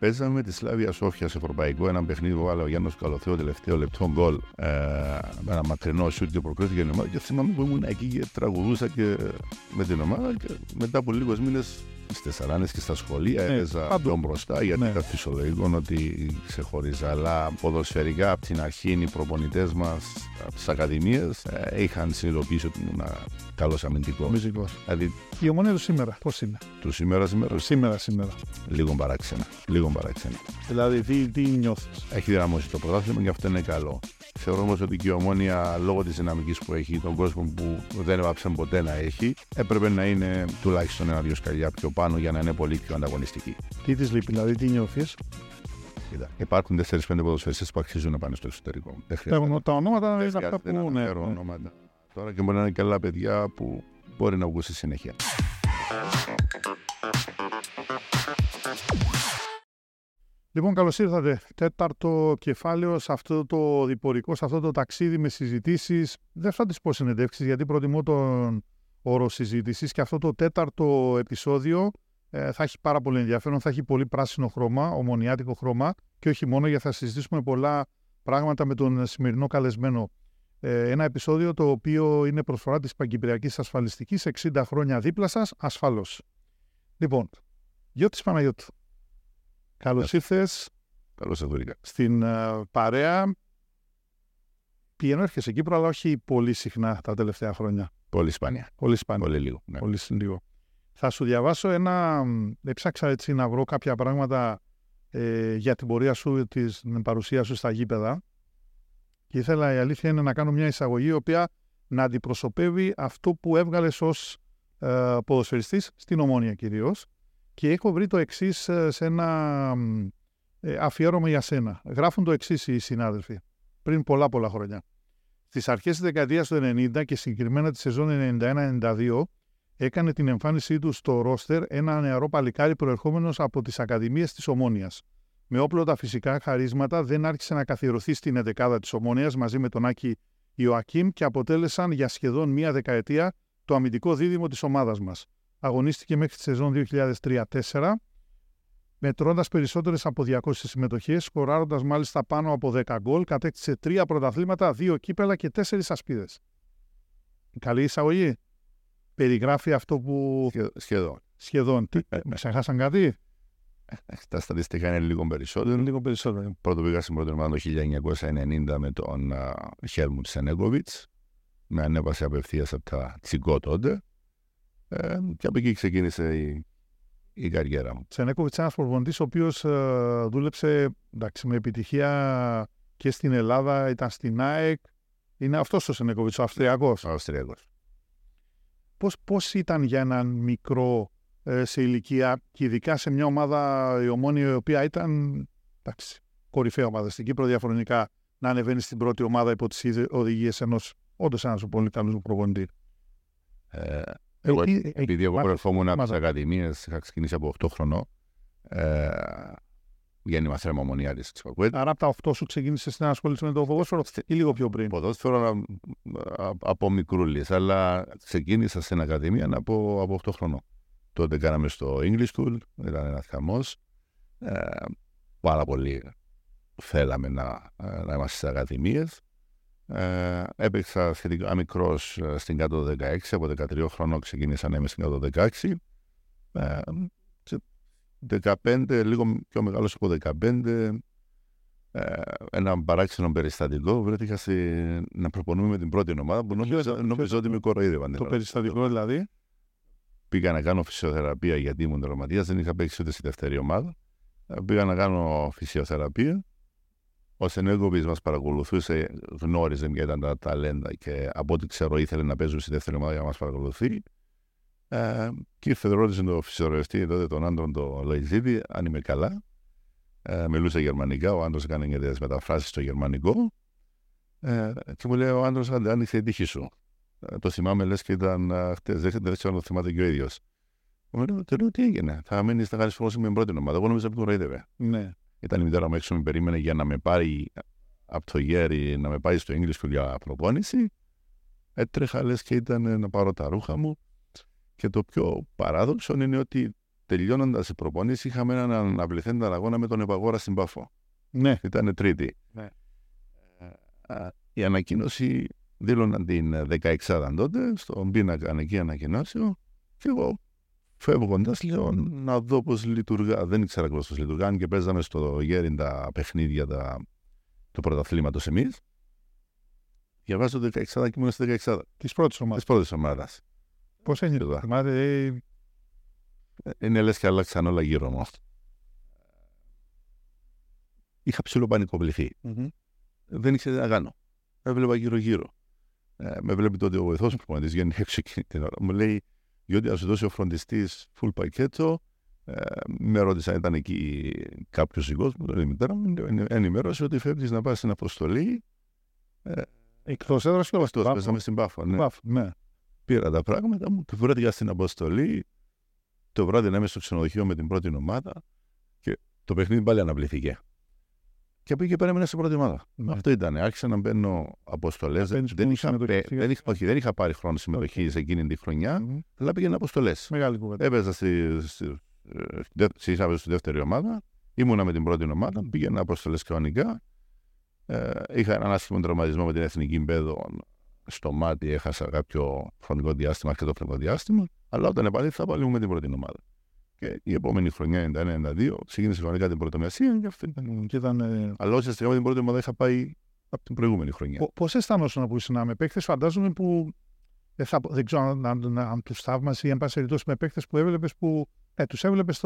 Παίζαμε τη Σλάβια Σόφια σε ευρωπαϊκό ένα παιχνίδι που βάλε ο Γιάννος Καλοθέο τελευταίο λεπτό γκολ. Ε, ένα μακρινό σουτ και προκρίθηκε η ομάδα. Και θυμάμαι που ήμουν εκεί και τραγουδούσα και με την ομάδα. Και μετά από λίγους μήνες στις Τεσσαράνε και στα σχολεία ναι, έπαιζα πιο μπροστά γιατί ναι. ήταν φυσιολογικό ότι ξεχωρίζα. Αλλά ποδοσφαιρικά από την αρχή οι προπονητές μας από τις ακαδημίες ε, είχαν συνειδητοποιήσει ότι ήμουν καλός αμυντικός. Μυζικός. Δηλαδή, η ομονία του σήμερα πώς είναι; Του σήμερα σήμερα. Σήμερα σήμερα. Λίγο παράξενα. Λίγο παράξενα. Δηλαδή τι, τι νιώθεις; Έχει δυναμώσει το πρωτάθλημα και αυτό είναι καλό. Θεωρώ όμως ότι και η ομόνια λόγω της δυναμικής που έχει, τον κόσμο που δεν έβαψε ποτέ να έχει, έπρεπε να είναι τουλάχιστον ένα-δύο σκαλιά πιο πάνω για να είναι πολύ πιο ανταγωνιστική. Τι της λείπει, δηλαδή τι νιώθεις; Υπάρχουν 4-5 ποδοσφαιριστές που αξίζουν να πάνε στο εξωτερικό. Δεν τα ονόματα είναι αυτά που ναι, ναι. ονόματα. Τώρα και μπορεί να είναι και άλλα παιδιά που μπορεί να βγουν στη συνέχεια. Λοιπόν, καλώς ήρθατε. Τέταρτο κεφάλαιο σε αυτό το διπορικό, σε αυτό το ταξίδι με συζητήσεις. Δεν θα τις πω συνεντεύξεις, γιατί προτιμώ τον όρος συζήτησης και αυτό το τέταρτο επεισόδιο ε, θα έχει πάρα πολύ ενδιαφέρον, θα έχει πολύ πράσινο χρώμα, ομονιάτικο χρώμα και όχι μόνο γιατί θα συζητήσουμε πολλά πράγματα με τον σημερινό καλεσμένο. Ε, ένα επεισόδιο το οποίο είναι προσφορά της Παγκυπριακής Ασφαλιστικής 60 χρόνια δίπλα σας, ασφαλώς. Λοιπόν, Γιώτης Παναγιώτου, καλώς ήρθες. Καλώς ήρθες. Στην uh, παρέα. Πηγαίνω έρχεσαι Κύπρο, αλλά όχι πολύ συχνά τα τελευταία χρόνια. Πολύ σπάνια. Πολύ σπάνια. Πολύ λίγο. Ναι. Πολύ λίγο. Θα σου διαβάσω ένα. Έψαξα έτσι να βρω κάποια πράγματα ε, για την πορεία σου, την παρουσία σου στα γήπεδα. Και ήθελα η αλήθεια είναι να κάνω μια εισαγωγή η οποία να αντιπροσωπεύει αυτό που έβγαλες ως ε, ποδοσφαιριστής στην Ομόνια κυρίως. Και έχω βρει το εξής ε, σε ένα ε, αφιέρωμα για σένα. Γράφουν το εξής οι συνάδελφοι πριν πολλά πολλά χρόνια. Στις αρχές της δεκαετίας του 90 και συγκεκριμένα τη σεζόν 91-92 έκανε την εμφάνισή του στο ρόστερ ένα νεαρό παλικάρι προερχόμενος από τις Ακαδημίες της Ομόνιας. Με όπλο τα φυσικά χαρίσματα δεν άρχισε να καθιερωθεί στην εδεκάδα της Ομόνιας μαζί με τον Άκη Ιωακίμ και αποτέλεσαν για σχεδόν μία δεκαετία το αμυντικό δίδυμο της ομάδας μας. Αγωνίστηκε μέχρι τη σεζόν 2003-2004 μετρώντας περισσότερες από 200 συμμετοχές, σκοράροντας μάλιστα πάνω από 10 γκολ, κατέκτησε τρία πρωταθλήματα, δύο κύπελα και τέσσερις ασπίδες. Καλή εισαγωγή. Περιγράφει αυτό που. Σχεδόν. Σχεδόν. Τι, ε, με ξεχάσαν κάτι; Τα στατιστικά είναι λίγο περισσότερο. Λίγο περισσότερο. Πρώτο πήγα στην πρώτη ομάδα το 1990 με τον Χέλμουντ Σενέγκοβιτς. Με ανέβασε απευθείας από τα τσιγκό τότε. Ε, και από εκεί ξεκίνησε η η καριέρα μου. Τσενέκοβιτ, ένας προπονητής ο οποίος ε, δούλεψε εντάξει, με επιτυχία και στην Ελλάδα, ήταν στην ΑΕΚ. Είναι αυτός ο Τσενέκοβιτ, ο Αυστριακός. Ο Αυστριακός. Πώς ήταν για έναν μικρό ε, σε ηλικία και ειδικά σε μια ομάδα η ομόνια η οποία ήταν εντάξει, κορυφαία ομάδα στην Κύπρο διαφορετικά να ανεβαίνει στην πρώτη ομάδα υπό τις οδηγίες ενός όντως ένας πολύ καλός προπονητής. Ε, εγώ, επειδή εγώ προερχόμουν από τις Ακαδημίες, είχα ξεκινήσει από 8 χρονών. Ε, Γέννημα θέρμα μονιά τη Άρα από τα 8 σου ξεκίνησες να ασχολείσαι με το ποδόσφαιρο ή λίγο πιο πριν; Ποδόσφαιρο από μικρούλης, αλλά ξεκίνησα στην Ακαδημία από, από 8 χρονών. Τότε κάναμε στο English School, ήταν ένας χαμός. Ε, πάρα πολύ θέλαμε να, να είμαστε στις Ακαδημίες. Ε, έπαιξα σχετικά μικρός ε, στην κάτω 16, από 13 χρονών ξεκίνησα να είμαι στην κάτω 16. Ε, 15, λίγο πιο μεγάλος από 15, ε, ένα παράξενο περιστατικό. Βρέθηκα στη, να προπονούμε με την πρώτη ομάδα που νόμιζα, νόμιζα ότι με κοροϊδεύαν. Το περιστατικό δηλαδή; Πήγα να κάνω φυσιοθεραπεία γιατί ήμουν τραυματίας, δεν είχα παίξει ούτε στη δεύτερη ομάδα. Ε, πήγα να κάνω φυσιοθεραπεία ο Σενέγκοβιτ μας παρακολουθούσε, γνώριζε ποια ήταν τα ταλέντα και από ό,τι ξέρω ήθελε να παίζει στη δεύτερη ομάδα για να μας παρακολουθεί. Ε, και ήρθε, ρώτησε τον φυσιογραφιστή τότε τον άντρον το Λαϊζίδη, αν είμαι καλά. Ε, μιλούσε γερμανικά, ο άντρος έκανε και μεταφράσεις στο γερμανικό. Ε, και μου λέει: Ο άντρος άνοιξε η τύχη σου. Ε, το θυμάμαι, λες και ήταν χτες. Δεν, δεν ξέρω αν το θυμάται και ο ίδιος. Μου λέει: Τι έγινε, θα μείνεις να κάνεις με την πρώτη ομάδα. Εγώ νομίζω ότι κοροϊδεύε. Ναι. Ήταν η μητέρα μου έξω, με περίμενε για να με πάρει από το γέρι, να με πάει στο English για προπόνηση. Έτρεχα λες και ήταν να πάρω τα ρούχα μου. Και το πιο παράδοξο είναι ότι τελειώνοντας η προπόνηση, είχαμε έναν αναβληθέντα αγώνα με τον Επαγόρα στην Πάφο. Ναι. Ήταν τρίτη. Ναι. Ε, η ανακοίνωση δήλωναν την 16η τότε, στον πίνακα εκεί ανακοινώσεων, και εγώ φεύγοντας λέω να δω πώς λειτουργά. Δεν ήξερα ακριβώς πώς λειτουργά, αν και παίζαμε στο γέριν τα παιχνίδια τα, τους πρωταθλήματο εμείς. Διαβάζω το 16 και ήμουν στη 16 Της πρώτης ομάδας. της πρώτης ομάδας. Πώς έγινε, Εδώ. θυμάται, ε, Είναι λες και άλλαξαν όλα γύρω μου. Είχα ψηλοπανικοβληθεί. μμμ. Δεν ήξερα τι να κάνω. Έβλεπα γύρω-γύρω. Ε, με βλέπει τότε ο βοηθός προπονητή, βγαίνει έξω εκείνη την ώρα. Μου λέει, διότι θα σου δώσει ο φροντιστής full πακέτο. Ε, με ρώτησε αν ήταν εκεί κάποιος δικό μου. Λέει η μητέρα μου, «Ενε- ενημέρωσε ότι φεύγεις να πας στην αποστολή. Εκτός έδρας και Αυτό Πάφο. παίζαμε στην Πάφο. Ναι. Πάφο, ναι. Πήρα τα πράγματα μου, βρέθηκα στην αποστολή. Το βράδυ να είμαι στο ξενοδοχείο με την πρώτη ομάδα και το παιχνίδι πάλι αναβληθήκε. Και πήγε πέρα, έμεινα στην πρώτη ομάδα. Ναι. Αυτό ήταν. Άρχισα να μπαίνω αποστολές. Να Δεν, παίρνεις δεν, πού είχα, συμμετοχής πέ- σιγά δεν, είχα, σιγά. όχι, δεν είχα πάρει χρόνο συμμετοχής Οκ. σε εκείνη τη χρονιά, Μμμ. αλλά πήγαινα αποστολές. Μεγάλη κουβέντα. Έπαιζα στη, στη, ε, δε- στη, στη, στη δεύτερη ομάδα. Ήμουνα με την πρώτη ομάδα. Πήγαινα αποστολές κανονικά. Ε, είχα έναν άσχημο τραυματισμό με την εθνική μπέδο στο μάτι. Έχασα κάποιο χρονικό διάστημα, αρκετό χρονικό διάστημα. Αλλά όταν επαλήθησα πάλι ήμουν με την πρώτη ομάδα. Και η επόμενη χρονιά, 91-92, ξεκίνησε κανονικά την πρωτομεσία και αυτό ήταν. Και ήταν, ε, Αλλά ουσιαστικά με την πρώτη ομάδα είχα πάει από την προηγούμενη χρονιά. Πώς αισθάνοσαι που ήσουν με παίκτες, φαντάζομαι που. Δεν, θα, δεν ξέρω αν, αν, αν τους θαύμασε ή αν πάση περιπτώσει με παίκτες που έβλεπες που. Ε, τους έβλεπες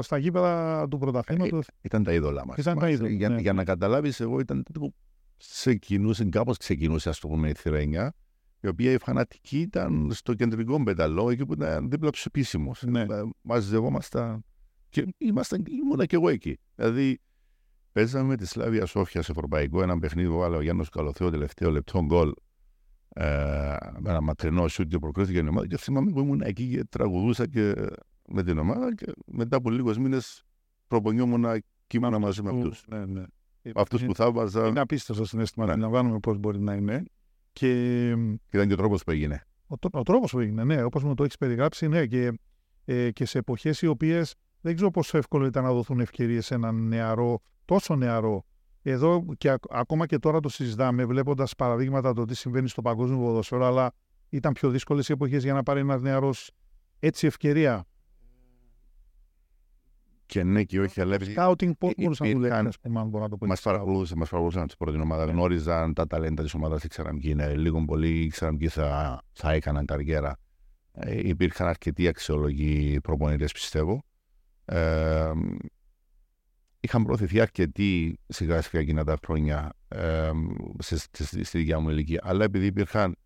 στα γήπεδα του πρωταθλήματος. Ήταν τα είδωλά μας. Ήταν τα είδωλα, Για, ναι. για να καταλάβεις, εγώ ήταν τότε που ξεκινούσε, κάπως ξεκινούσε, ας το πούμε, η Θηρένια, η οποία η φανατική ήταν στο κεντρικό πεταλό, εκεί που ήταν δίπλα τους επίσημους. Ναι. Μαζευόμασταν. Και ήμασταν, ήμουνα και εγώ εκεί. Δηλαδή, παίζαμε με τη Σλάβια Σόφια σε ευρωπαϊκό, ένα παιχνίδι που βάλε ο Γιάννος Καλοθέο τελευταίο λεπτό γκολ. Ε, με ένα μακρινό σουτ και προκρίθηκε η ομάδα. Και θυμάμαι που ήμουν εκεί και τραγουδούσα και με την ομάδα. Και μετά από λίγους μήνες προπονιόμουν κείμενα μαζί με αυτούς. Ναι, ναι. Αυτούς που θαύμαζα. Είναι απίστευτο συνέστημα. Ναι. Αντιλαμβάνομαι πώς μπορεί να είναι. Και Και ήταν και ο τρόπος που έγινε. ο, τρό- ο τρόπος που έγινε, ναι, όπως μου το έχεις περιγράψει, ναι, και, ε, και σε εποχές οι οποίες δεν ξέρω πόσο εύκολο ήταν να δοθούν ευκαιρίες σε έναν νεαρό, τόσο νεαρό. Εδώ και ακ- ακόμα και τώρα το συζητάμε, βλέποντας παραδείγματα το τι συμβαίνει στο παγκόσμιο ποδόσφαιρο, αλλά ήταν πιο δύσκολες οι εποχές για να πάρει ένας νεαρός έτσι ευκαιρία. Και ναι και όχι, αλλά επειδή Σκάουτινγκ, πώ Ε, μπορούσε να του λέει, υπήρχαν- ας πούμε, αν μπορώ να το πω. μας έτσι. παρακολούθησαν, μας παρακολούθησαν από την πρώτη ομάδα. Ναι. Γνώριζαν τα ταλέντα της ομάδας, ήξεραν ποιοι είναι. Λίγο πολύ ήξεραν ποιοι θα, θα έκαναν καριέρα. Ε, υπήρχαν αρκετοί αξιόλογοι προπονητές, πιστεύω. Ε, είχαν προωθηθεί αρκετοί σιγά σιγά εκείνα τα χρόνια ε, σε, σε- στη, στη δικιά μου ηλικία. Αλλά επειδή υπήρχαν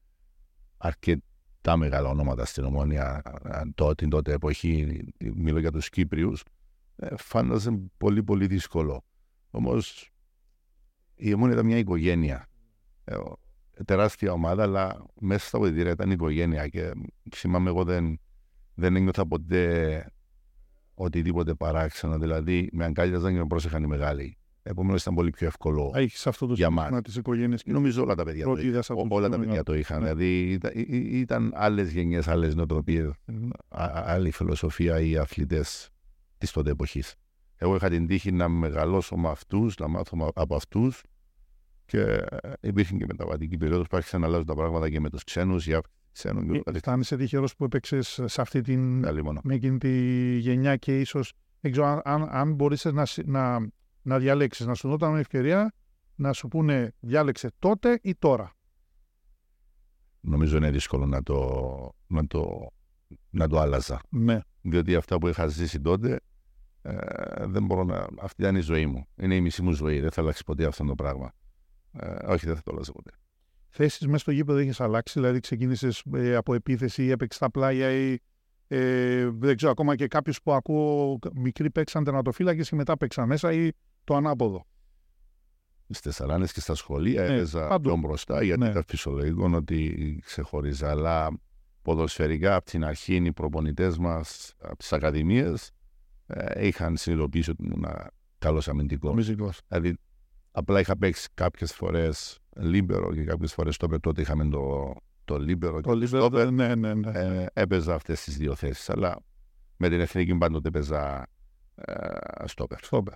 αρκετά μεγάλα ονόματα στην Ομόνια ε, τότε, την τότε εποχή, μιλώ για τους Κύπριους, ε, φάνταζε πολύ πολύ δύσκολο. Όμως η Ομόνια ήταν μια οικογένεια. Ε, ο- τεράστια ομάδα, αλλά μέσα στα αποδητήρια ήταν οικογένεια και θυμάμαι εγώ δεν, δεν ένιωθα ποτέ οτιδήποτε παράξενο. Δηλαδή με αγκάλιαζαν και με πρόσεχαν οι μεγάλοι. Επομένως ήταν πολύ πιο εύκολο. Έχει αυτό το Για σύστημα της οικογένειας και Νομίζω όλα τα παιδιά το πρώτη είχαν. ιδέα σε Ό- αυτούς Όλα τους τα παιδιά μεγάλους. το είχαν. Ναι. Δηλαδή ήταν, ή- ή- ήταν άλλες γενιές, άλλες νοοτροπίες, άλλη φιλοσοφία οι αθλητές τη τότε εποχής. Εγώ είχα την τύχη να μεγαλώσω με αυτούς, να μάθω μα- από αυτούς και ε, υπήρχε και μεταβατική περίοδος που άρχισαν να αλλάζουν τα πράγματα και με τους ξένους, για ξένων και Ε, Αισθάνεσαι τυχερός που έπαιξες σε αυτή την, τα μόνο. με εκείνη τη γενιά και ίσως. Δεν ξέρω αν, αν, αν μπορείς να, συ- να, να διαλέξεις, να σου δώταν μια ευκαιρία να σου πούνε διάλεξε τότε ή τώρα. Νομίζω είναι δύσκολο να το, να το, να το άλλαζα. Ναι. Διότι αυτά που είχα ζήσει τότε ε, δεν μπορώ να. Αυτή ήταν η ζωή μου. Είναι η μισή μου ζωή. Δεν θα αλλάξει ποτέ αυτό το πράγμα. Ε, όχι, δεν θα το άλλαζα ποτέ. Θέσεις μέσα στο γήπεδο έχει αλλάξει, δηλαδή ξεκίνησες από επίθεση ή έπαιξες στα πλάγια ή. Ε, δεν ξέρω, ακόμα και κάποιου που ακούω μικροί παίξαν τερματοφύλακες και μετά παίξαν μέσα ή το ανάποδο; Στις Θεσσαλάνες και στα σχολεία Ναι, έπαιζα παντού. πιο μπροστά γιατί Ναι. ήταν φυσιολογικό ότι ξεχωρίζα. Αλλά ποδοσφαιρικά από την αρχή οι προπονητές μας από τις ακαδημίες ε, είχαν συνειδητοποιήσει ότι ήμουν καλός αμυντικός. Μυζικός. Δηλαδή, απλά είχα παίξει κάποιες φορές λίμπερο και κάποιες φορές στο τότε είχαμε το, το λίμπερο. Το και Λίβερ, στόπερ. ναι, ναι, ναι. ε, έπαιζα αυτές τις δύο θέσεις. Αλλά Με την εθνική πάντοτε παίζα ε, στόπερ. Στόπερ.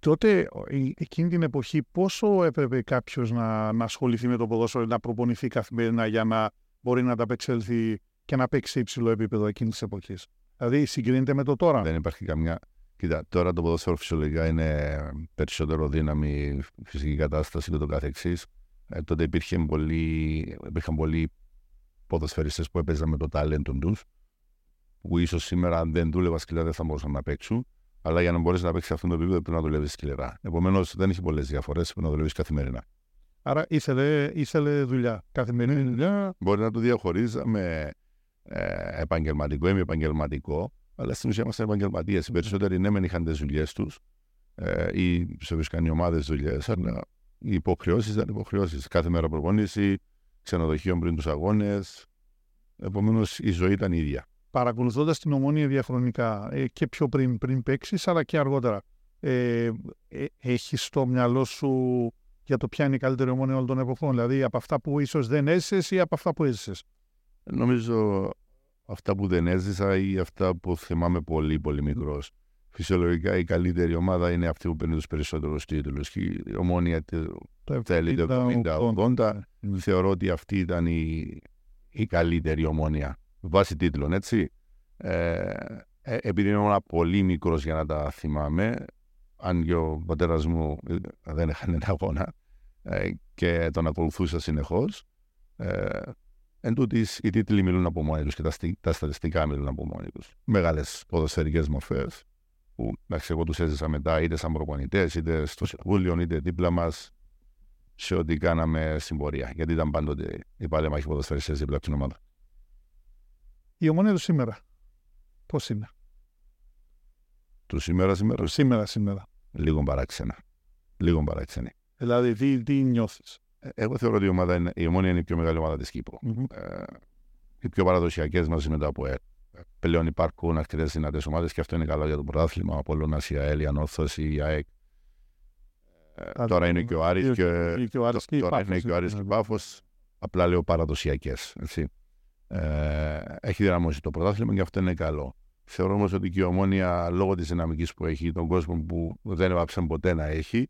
Τότε, εκείνη την εποχή, πόσο έπρεπε κάποιος να, να ασχοληθεί με το ποδόσφαιρο, να προπονηθεί καθημερινά για να μπορεί να ανταπεξέλθει και να παίξει σε υψηλό επίπεδο εκείνης της εποχής; Δηλαδή, συγκρίνεται με το τώρα. Δεν υπάρχει καμιά. Κοίτα, τώρα το ποδόσφαιρο φυσιολογικά είναι περισσότερο δύναμη, φυσική κατάσταση και το καθεξής. Ε, τότε υπήρχε πολύ, υπήρχαν πολλοί ποδοσφαιριστές που έπαιζαν με το ταλέντο τους, που ίσως σήμερα αν δεν δούλευα σκληρά δεν θα μπορούσαν να παίξουν. Αλλά για να μπορεί να παίξεις αυτό το επίπεδο πρέπει να δουλεύεις σκληρά. Επομένως δεν έχει πολλές διαφορές, πρέπει να δουλεύεις καθημερινά. Άρα ήθελε, ήθελε δουλειά. Καθημερινή ναι. δουλειά. Μπορεί να το διαχωρίζαμε ε, επαγγελματικό ή μη επαγγελματικό, αλλά στην ουσία είμαστε επαγγελματίες. Οι περισσότεροι ναι, μεν είχαν τις δουλειές τους ε, ή σε βρίσκαν οι ομάδες δουλειές, αλλά οι υποχρεώσεις ήταν υποχρεώσεις. Κάθε μέρα προπονήσει, ξενοδοχείο πριν τους αγώνες. Επομένως η ζωή ήταν η ίδια. Παρακολουθώντας την ομόνια διαχρονικά ε, και πιο πριν, πριν παίξεις, αλλά και αργότερα, ε, ε, έχεις στο μυαλό σου για το ποια είναι η καλύτερη ομόνια όλων των εποχών, δηλαδή από αυτά που ίσως δεν έζησε ή από αυτά που έζησε. Νομίζω αυτά που δεν έζησα ή αυτά που θυμάμαι πολύ πολύ μικρός. Φυσιολογικά η καλύτερη ομάδα είναι αυτή που παίρνει τους περισσότερους τίτλους. Η ομόνια θέλει το 70-80. Θεωρώ ότι αυτή ήταν η, η καλύτερη ομόνια. Βάσει τίτλων, έτσι. Ε, ε επειδή ήμουν πολύ μικρός για να τα θυμάμαι, αν και ο πατέρας μου δεν είχαν ένα αγώνα ε, και τον ακολουθούσα συνεχώς. Ε, Εν τούτης, οι τίτλοι μιλούν από μόνοι τους και τα, τα στατιστικά μιλούν από μόνοι τους. Μεγάλες ποδοσφαιρικές μορφές που εντάξει, εγώ τους έζησα μετά είτε σαν προπονητές, είτε στο συμβούλιο, είτε δίπλα μας σε ό,τι κάναμε στην πορεία. Γιατί ήταν πάντοτε οι παλέμαχοι ποδοσφαιριστές δίπλα από την ομάδα. Η ομονία του σήμερα. Πώς είναι; Του σήμερα, σήμερα. Του σήμερα, σήμερα. Λίγο παράξενα. Λίγο παράξενη. Δηλαδή, τι, τι νιώθεις; Ε, εγώ θεωρώ ότι η, ομάδα είναι, η ομόνια είναι η πιο μεγάλη ομάδα της Κύπρου. Mm-hmm. Ε, οι πιο παραδοσιακές μαζί με το ΑΠΟΕ. Πλέον υπάρχουν αρκετέ δυνατές ομάδες και αυτό είναι καλό για το πρωτάθλημα. Από Λόνα, η ΑΕΛ, η Ανόρθωση, η ΑΕΚ. Ε, τώρα είναι και ο Άρης και, τώρα είναι και ο Άρης και Πάφος. Απλά λέω παραδοσιακές. Ε, έχει δυναμώσει το πρωτάθλημα και αυτό είναι καλό. Θεωρώ όμως ότι και η ομόνια λόγω της δυναμικής που έχει, τον κόσμο που δεν έβαψαν ποτέ να έχει,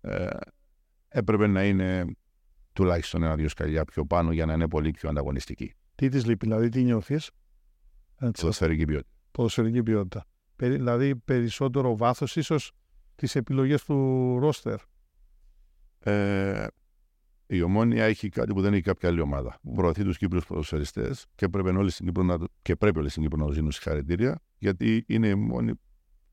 ε, έπρεπε να είναι τουλάχιστον ένα-δύο σκαλιά πιο πάνω για να είναι πολύ πιο ανταγωνιστική. Τι της λείπει, δηλαδή τι νιώθεις; Ποδοσφαιρική ποιότητα. Ποδοσφαιρική ποιότητα. Δηλαδή περισσότερο βάθος ίσως τις επιλογές του ρόστερ; Ε, η Ομόνια έχει κάτι που δεν έχει κάποια άλλη ομάδα. Mm. Προωθεί τους Κύπρους ποδοσφαιριστές και πρέπει όλοι στην Κύπρο να, και πρέπει όλοι στην Κύπρο να τους δίνουν συγχαρητήρια, γιατί είναι η μόνη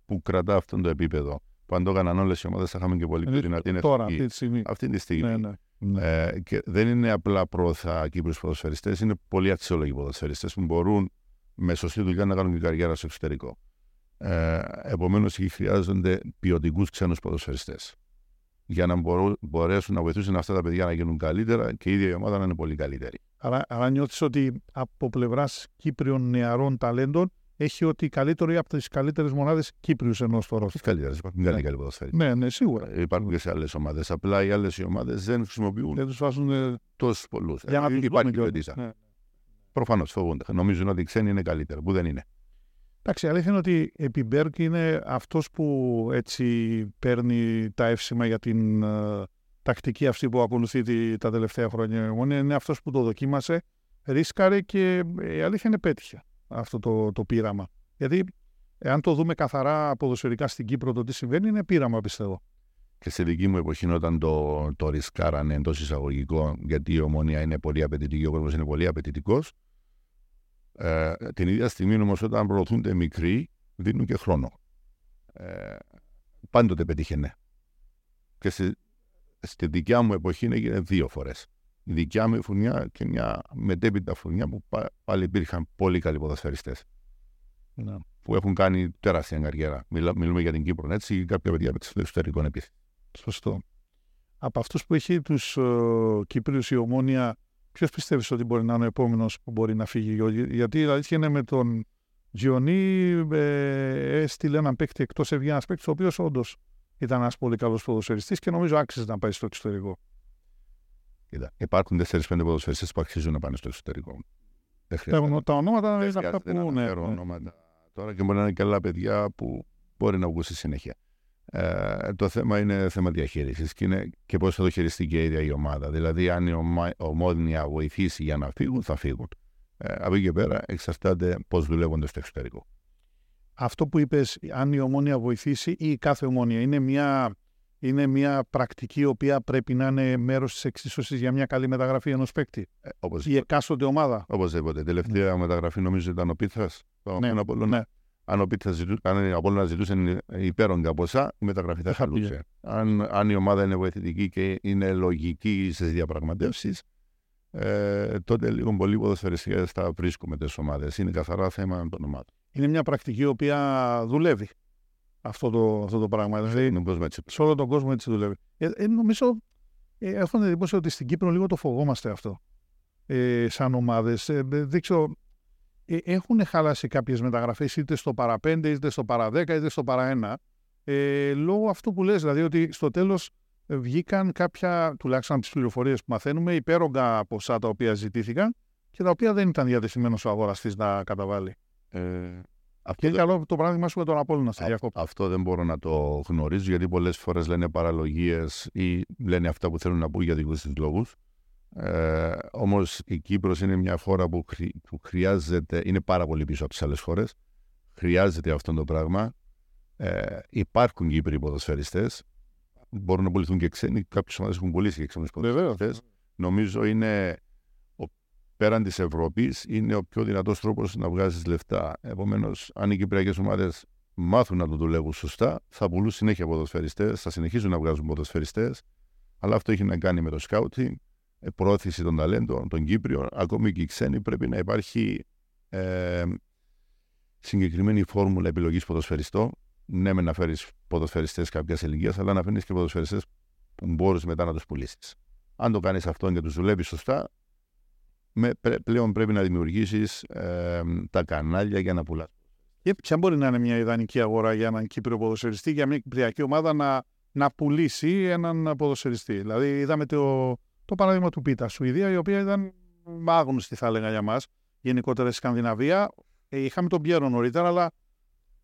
που κρατά αυτό το επίπεδο που αν το έκαναν όλες οι ομάδες θα είχαμε και πολύ πιο δυνατή Τώρα, αυτή τη στιγμή. Αυτή τη στιγμή. Ναι, ναι. ναι. Ε, και δεν είναι απλά πρόθα Κύπρου ποδοσφαιριστές, είναι πολύ αξιόλογοι ποδοσφαιριστές που μπορούν με σωστή δουλειά να κάνουν και καριέρα στο εξωτερικό. Ε, Επομένως, χρειάζονται ποιοτικούς ξένους ποδοσφαιριστές. Για να μπορέσουν να βοηθήσουν αυτά τα παιδιά να γίνουν καλύτερα και η ίδια η ομάδα να είναι πολύ καλύτερη. Άρα, άρα νιώθεις ότι από πλευράς Κύπριων νεαρών ταλέντων έχει ότι καλύτερο από τις καλύτερες μονάδες Κύπριους ενός τώρα. Τι καλύτερε, υπάρχουν ναι. καλοί ποδοσφαίρι. Ναι, ναι, σίγουρα. Ε, υπάρχουν και σε άλλες ομάδες. Απλά οι άλλες ομάδες δεν χρησιμοποιούν. Δεν τους βάζουν ε, τόσους πολλούς. Για να ε, τους υπάρχει και ναι. Προφανώς φοβούνται. Νομίζουν ότι οι ξένοι είναι καλύτεροι, που δεν είναι. Εντάξει, αλήθεια είναι ότι επί Μπέρκ είναι αυτός που έτσι παίρνει τα εύσημα για την uh, τακτική αυτή που ακολουθεί τα τελευταία χρόνια. Είναι αυτός που το δοκίμασε, ρίσκαρε και η αλήθεια είναι πέτυχε αυτό το, το πείραμα. Γιατί εάν το δούμε καθαρά ποδοσφαιρικά στην Κύπρο το τι συμβαίνει, είναι πείραμα πιστεύω. Και στη δική μου εποχή, όταν το, το ρισκάρανε εντός εισαγωγικών, γιατί η ομόνια είναι πολύ απαιτητική, ο κόσμος είναι πολύ απαιτητικός. Ε, την ίδια στιγμή όμως, όταν προωθούνται μικροί, δίνουν και χρόνο. Ε, πάντοτε πετύχαινε. Και στη, στη δικιά μου εποχή έγινε δύο φορές η δικιά μου φουνιά και μια μετέπειτα φουνιά που πάλι υπήρχαν πολύ καλοί ποδοσφαιριστές. Ναι. Που έχουν κάνει τεράστια καριέρα. μιλούμε για την Κύπρο, έτσι, ή κάποια παιδιά με το εξωτερικό επίση. Σωστό. Από αυτούς που έχει τους uh, Κύπριου η ομόνια, ποιος πιστεύεις ότι μπορεί να είναι ο επόμενος που μπορεί να φύγει; Γιατί η αλήθεια είναι με τον Τζιονί ε, έστειλε έναν παίκτη εκτός Ευγέννα παίκτης, ο οποίος όντως ήταν ένας πολύ καλός ποδοσφαιριστής και νομίζω άξιζε να πάει στο εξωτερικό. Κοίτα, υπάρχουν 4-5 ποδοσφαιριστές που αξίζουν να πάνε στο εξωτερικό. Δεν χρειάζεται. Τα ονόματα είναι αυτά που είναι. ονόματα. τώρα και μπορεί να είναι και άλλα παιδιά που μπορεί να βγουν στη συνέχεια. Ε, το θέμα είναι θέμα διαχείρισης και, είναι και πώς θα το χειριστεί και η ίδια η ομάδα. Δηλαδή, αν η ομόνια βοηθήσει για να φύγουν, θα φύγουν. Ε, από εκεί και πέρα εξαρτάται πώς δουλεύονται στο εξωτερικό. Αυτό που είπες, αν η ομόνια βοηθήσει ή η κάθε ομόνια, είναι μια, είναι μια πρακτική η οποία πρέπει να είναι μέρος της εξίσωσης για μια καλή μεταγραφή ενός παίκτη. Ε, η εκάστοτε ομάδα. Οπωσδήποτε. Τελευταία ναι. μεταγραφή νομίζω ήταν ο Πίθας. Ναι, ναι αν ο Πίτσα ζητού, αν Απόλλωνα ζητούσε υπέρογκα ποσά, η μεταγραφή θα χαλούσε. Αν, αν η ομάδα είναι βοηθητική και είναι λογική στις διαπραγματεύσεις, ε, τότε λίγο πολύ ποδοσφαιριστικέ θα βρίσκουμε τις ομάδες. Είναι καθαρά θέμα των ομάδων. Είναι μια πρακτική η οποία δουλεύει αυτό το, αυτό το πράγμα. Δηλαδή, σε όλο τον κόσμο έτσι δουλεύει. Ε, ε, νομίζω, ε, έχω την εντύπωση ότι στην Κύπρο λίγο το φοβόμαστε αυτό. Ε, σαν ομάδες. Ε, δεν ξέρω, ε, έχουν χαλάσει κάποιες μεταγραφές είτε στο παρα 5, είτε στο παρα 10, είτε στο παρα 1 ε, λόγω αυτού που λες, δηλαδή ότι στο τέλος ε, βγήκαν κάποια, τουλάχιστον από τις πληροφορίες που μαθαίνουμε, υπέρογκα ποσά τα οποία ζητήθηκαν και τα οποία δεν ήταν διατεθειμένος ο αγοραστής να καταβάλει. Ε, αυτό και καλό το παράδειγμα σου με τον Απόλλωνα στη διακόπτη. Αυτό δεν μπορώ να το γνωρίζω γιατί πολλές φορές λένε παραλογίες ή λένε αυτά που θέλουν να πούν για δικούς τους λόγους. Ε, Όμως η Κύπρος είναι μια χώρα που, που χρειάζεται, είναι πάρα πολύ πίσω από τις άλλες χώρες. Χρειάζεται αυτό το πράγμα. Ε, υπάρχουν Κύπροι ποδοσφαιριστές. Μπορούν να πουληθούν και ξένοι. Κάποιες ομάδες έχουν πουλήσει και ξένους ποδοσφαιριστές. Νομίζω είναι ο, πέραν της Ευρώπης είναι ο πιο δυνατός τρόπος να βγάζεις λεφτά. Επομένως, αν οι κυπριακές ομάδες μάθουν να το δουλεύουν σωστά, θα πουλούν συνέχεια ποδοσφαιριστές, θα συνεχίζουν να βγάζουν ποδοσφαιριστές. Αλλά αυτό έχει να κάνει με το σκάουτινγκ, ε, πρόθεση των ταλέντων των Κύπριων, ακόμη και οι ξένοι, πρέπει να υπάρχει ε, συγκεκριμένη φόρμουλα επιλογής ποδοσφαιριστών. Ναι, με να φέρεις ποδοσφαιριστές κάποιας ηλικίας, αλλά να φέρει και ποδοσφαιριστές που μπορείς μετά να τους πουλήσεις. Αν το κάνεις αυτό και τους δουλεύεις σωστά, με, πλέον πρέπει να δημιουργήσεις ε, τα κανάλια για να πουλάς. Και ποια μπορεί να είναι μια ιδανική αγορά για έναν Κύπριο ποδοσφαιριστή, για μια κυπριακή ομάδα να, να πουλήσει έναν ποδοσφαιριστή. Δηλαδή, είδαμε το, το παράδειγμα του Πίτα, Σουηδία, η οποία ήταν άγνωστη, θα έλεγα για μας. Γενικότερα στη Σκανδιναβία. Ε, είχαμε τον Πιέρο νωρίτερα, αλλά.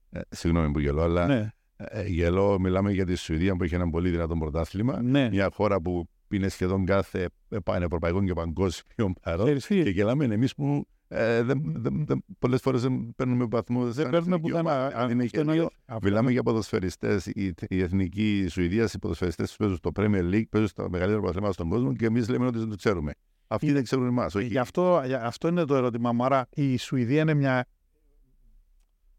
Ε, συγγνώμη που γελώ, αλλά. Ναι. Ε, γελώ, μιλάμε για τη Σουηδία που έχει ένα πολύ δυνατό πρωτάθλημα. Ναι. Μια χώρα που είναι σχεδόν κάθε ευρωπαϊκό και παγκόσμιο παρόν. Και γελάμε εμείς που ε, Πολλές φορές δεν παίρνουμε βαθμού. Δεν παίρνουμε πουθενά. Μιλάμε για ποδοσφαιριστές. Η, η εθνική Σουηδία, οι ποδοσφαιριστές παίζουν στο Premier League, παίζουν στα μεγαλύτερα πρωταθλήματα στον κόσμο και εμείς λέμε ότι δεν το ξέρουμε. Αυτοί δεν ξέρουν εμάς. Γι' αυτό, αυτό είναι το ερώτημα μου. Άρα η Σουηδία είναι μια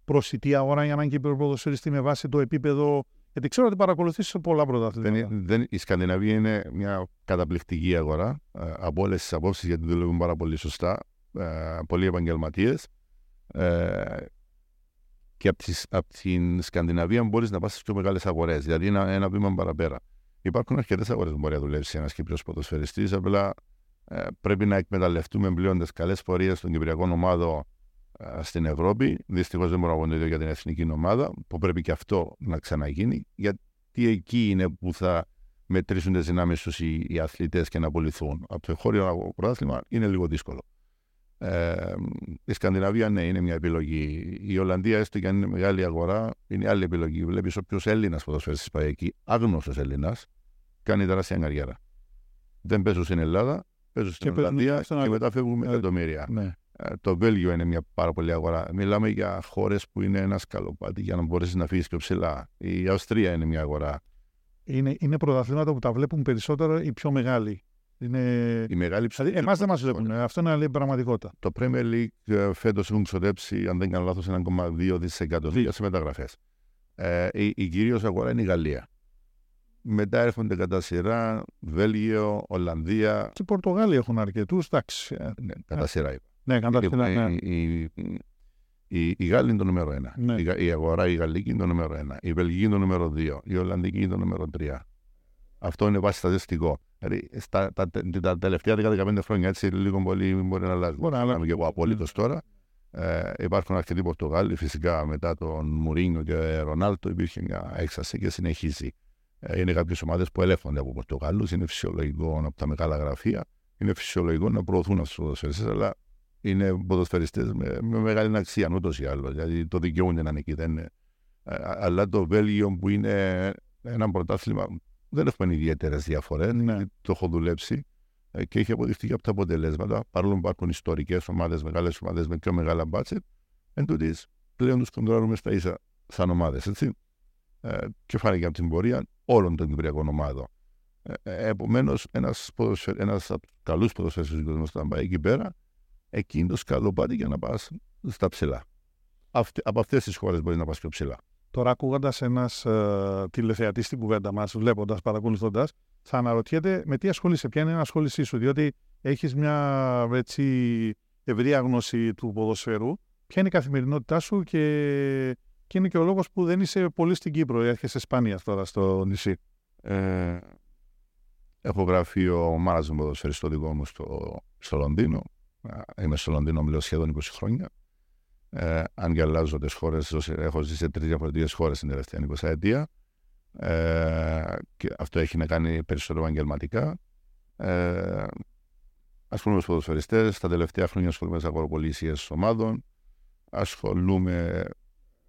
προσιτή αγορά για έναν Κύπρο ποδοσφαιριστή με βάση το επίπεδο. Γιατί ξέρω ότι παρακολουθείς σε πολλά πρωταθλήματα. Η Σκανδιναβία είναι μια καταπληκτική αγορά ε, από όλες τις απόψεις γιατί δουλεύουν πάρα πολύ σωστά ε, πολλοί επαγγελματίες. Ε, και από, τις, από την Σκανδιναβία μπορείς να πας στις πιο μεγάλες αγορές. Δηλαδή ένα, ένα βήμα παραπέρα. Υπάρχουν αρκετές αγορές που μπορεί να δουλέψει ένας Κύπριο ποδοσφαιριστής. Απλά ε, πρέπει να εκμεταλλευτούμε πλέον τις καλές πορείες των Κυπριακών ομάδων ε, στην Ευρώπη. Δυστυχώς δεν μπορούμε να πούμε το ίδιο για την εθνική ομάδα, που πρέπει και αυτό να ξαναγίνει, γιατί εκεί είναι που θα μετρήσουν τις δυνάμεις τους οι, οι αθλητές και να απολυθούν. Από το χώριο πρωτάθλημα είναι λίγο δύσκολο. Ε, η Σκανδιναβία, ναι, είναι μια επιλογή. Η Ολλανδία, έστω και αν είναι μεγάλη αγορά, είναι άλλη επιλογή. Βλέπεις όποιος Έλληνας ποδοσφαίριστη πάει εκεί, άγνωστος Έλληνας, κάνει τεράστια καριέρα. Δεν παίζουν στην Ελλάδα, παίζουν στην Ολλανδία και, και μετά φεύγουν με εκατομμύρια. Ναι. Ε, το Βέλγιο είναι μια πάρα πολύ αγορά. Μιλάμε για χώρες που είναι ένα σκαλοπάτι για να μπορέσεις να φύγεις πιο ψηλά. Η Αυστρία είναι μια αγορά. Είναι, είναι πρωταθλήματα που τα βλέπουν περισσότερο οι πιο μεγάλοι. Είναι... Η μεγάλη δηλαδή, εμάς δεν μας βλέπουν. Αυτό είναι άλλη πραγματικότητα. Το Premier League ε, φέτος έχουν ξοδέψει, αν δεν κάνω λάθος, 1,2 δισεκατομμύρια σε μεταγραφέ. Ε, η η κυρίως αγορά είναι η Γαλλία. Μετά έρχονται κατά σειρά Βέλγιο, Ολλανδία. Και οι Πορτογάλοι έχουν αρκετούς. Εντάξει. Ε, ναι, κατά σειρά είπα. Ναι, κατά σειρά. Ναι. Η, η, η Γάλλη είναι το νούμερο 1. Ναι. Η, η αγορά η Γαλλική είναι το νούμερο 1. Η Βελγική είναι το νούμερο 2. Η Ολλανδική είναι το νούμερο 3. Αυτό είναι βάση στατιστικό. Δηλαδή, στα, τα, τα τελευταία 10-15 χρόνια έτσι λίγο πολύ μπορεί να αλλάζει. Μπορεί να αλλάζει και εγώ απολύτως τώρα. Ε, υπάρχουν αρκετοί Πορτογάλοι. Φυσικά μετά τον Μουρίνιο και Ρονάλτο υπήρχε μια έξαση και συνεχίζει. Ε, είναι κάποιες ομάδες που ελέγχονται από Πορτογάλους. Είναι φυσιολογικό από τα μεγάλα γραφεία. Είναι φυσιολογικό να προωθούν αυτούς τους ποδοσφαιριστές, αλλά είναι ποδοσφαιριστές με, με μεγάλη αξία, ούτως ή άλλως. Δηλαδή το δικαιούνται να είναι εκεί. Δεν είναι. Ε, αλλά το Βέλγιο που είναι ένα πρωτάθλημα, δεν έχουμε ιδιαίτερες διαφορές. Ναι. Το έχω δουλέψει ε, και έχει αποδειχθεί και από τα αποτελέσματα. Παρόλο που υπάρχουν ιστορικές ομάδες, μεγάλες ομάδες με πιο μεγάλα μπάτσετ, εν τούτης, πλέον τους κοντράρουμε στα ίσα σαν ομάδες. Ε, και φάνηκε από την πορεία όλων των κυπριακών ομάδων. Ε, ε Επομένως, ένας ένας από τους καλούς ποδοσφαίρου του κόσμου θα πάει εκεί πέρα, εκείνο το σκαλοπάτι για να πας στα ψηλά. Αυτή, από αυτές τις χώρες μπορεί να πας πιο ψηλά. Τώρα, ακούγοντας ένας ε, τηλεθεατής στην κουβέντα μας, βλέποντας, παρακολουθώντας, θα αναρωτιέται με τι ασχολείσαι, ποια είναι η ασχόλησή σου, διότι έχεις μια έτσι, ευρία γνώση του ποδοσφαίρου. Ποια είναι η καθημερινότητά σου και, και είναι και ο λόγος που δεν είσαι πολύ στην Κύπρο, έρχεσαι σπάνια τώρα στο νησί. Ε, έχω γραφείο μάραζον ποδοσφαιριστό δικό μου στο, στο Λονδίνο. Είμαι στο Λονδίνο, μιλάω σχεδόν 20 χρόνια. Ε, αν και αλλάζω τι χώρε, έχω ζήσει σε τρεις διαφορετικές χώρες την τελευταία 20 ετία. Ε, και αυτό έχει να κάνει περισσότερο επαγγελματικά. Ε, ασχολούμαι με ποδοσφαιριστές. Τα τελευταία χρόνια ασχολούμαι με αγοροπολίσιε ομάδων. Ασχολούμαι.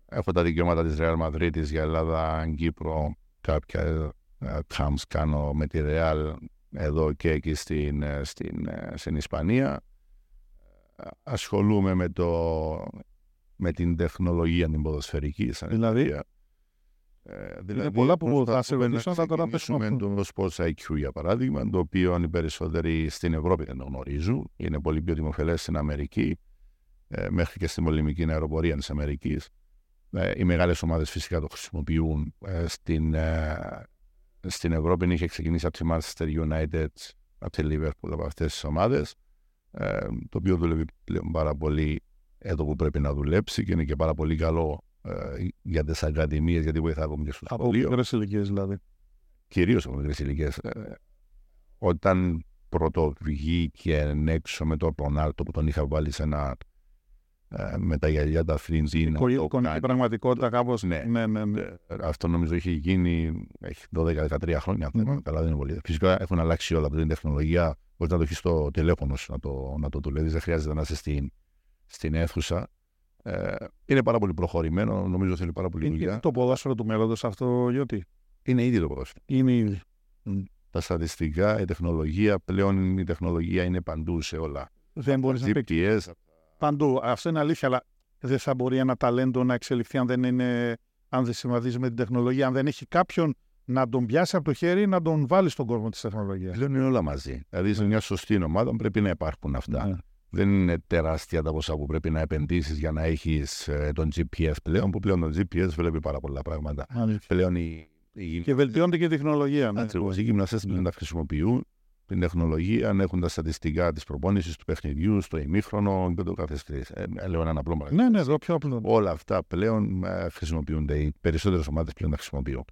Έχω τα δικαιώματα της Real Madrid για Ελλάδα, Κύπρο, κάποια camps κάνω με τη Real εδώ και εκεί στην, ε, στην, ε, στην Ισπανία. Ασχολούμαι με, το, με την τεχνολογία την ποδοσφαιρική. Σαν δηλαδή, ε, δηλαδή, πολλά που θα σε ρωτήσω, θα τώρα πέσουμε. το Sports IQ για παράδειγμα, το οποίο οι περισσότεροι στην Ευρώπη δεν το γνωρίζουν. Είναι πολύ πιο δημοφιλές στην Αμερική, ε, μέχρι και στην πολεμική αεροπορία της Αμερικής. Ε, οι μεγάλες ομάδες φυσικά το χρησιμοποιούν. Ε, στην, ε, στην Ευρώπη είχε ξεκινήσει από τη Manchester United, από τη Liverpool, από αυτές τις ομάδες. Ε, το οποίο δουλεύει πλέον πάρα πολύ εδώ που πρέπει να δουλέψει και είναι και πάρα πολύ καλό ε, για τις ακαδημίες, γιατί βοηθάει ακόμη και στο σχολείο. Από μικρές ηλικίες δηλαδή. Κυρίως από μικρές ηλικίες. Ε, όταν πρωτοβγήκε έξω με τον Ρονάλτο που τον είχα βάλει σε ένα ε, με τα γυαλιά τα φριντζ. Η εικονική πραγματικότητα κάπως. Ναι. Ναι, ναι, ναι. Αυτό νομίζω έχει γίνει έχει 12-13 χρόνια. Mm. Καλά δεν είναι πολύ. Φυσικά έχουν αλλάξει όλα από την τεχνολογία. Μπορείς να το έχεις στο τηλέφωνο σου να το, να το δουλεύεις. Δεν χρειάζεται να είσαι στην, στην αίθουσα. Ε, είναι πάρα πολύ προχωρημένο, νομίζω θέλει πάρα πολύ δουλειά. Είναι το ποδόσφαιρο του μέλλοντος αυτό, Γιώτη; Είναι ήδη το ποδόσφαιρο. Είναι ήδη. Τα στατιστικά, η τεχνολογία, πλέον η τεχνολογία είναι παντού σε όλα. Δεν μπορείς να πεις. Παντού. Αυτό είναι αλήθεια, αλλά δεν θα μπορεί ένα ταλέντο να εξελιχθεί αν δεν, είναι, αν δεν συμβαδίζει με την τεχνολογία, αν δεν έχει κάποιον να τον πιάσει από το χέρι να τον βάλει στον κόσμο της τεχνολογίας. Πλέον είναι όλα μαζί. Δηλαδή, σε μια σωστή ομάδα πρέπει να υπάρχουν αυτά. Ναι δεν είναι τεράστια τα ποσά που πρέπει να επενδύσεις για να έχεις ε, τον GPS πλέον, που πλέον τον GPS βλέπει πάρα πολλά πράγματα. Πλέον η, η... Και βελτιώνεται και η τεχνολογία. Ναι. Ακριβώς. Οι γυμναστές ναι. τα χρησιμοποιούν την τεχνολογία, αν έχουν τα στατιστικά της προπόνησης του παιχνιδιού, στο ημίχρονο και το καθεστής. Ε, λέω ένα απλό Ναι, ναι, εδώ πιο απλό. Όλα αυτά πλέον ε, χρησιμοποιούνται. Οι περισσότερες ομάδες πλέον τα χρησιμοποιούν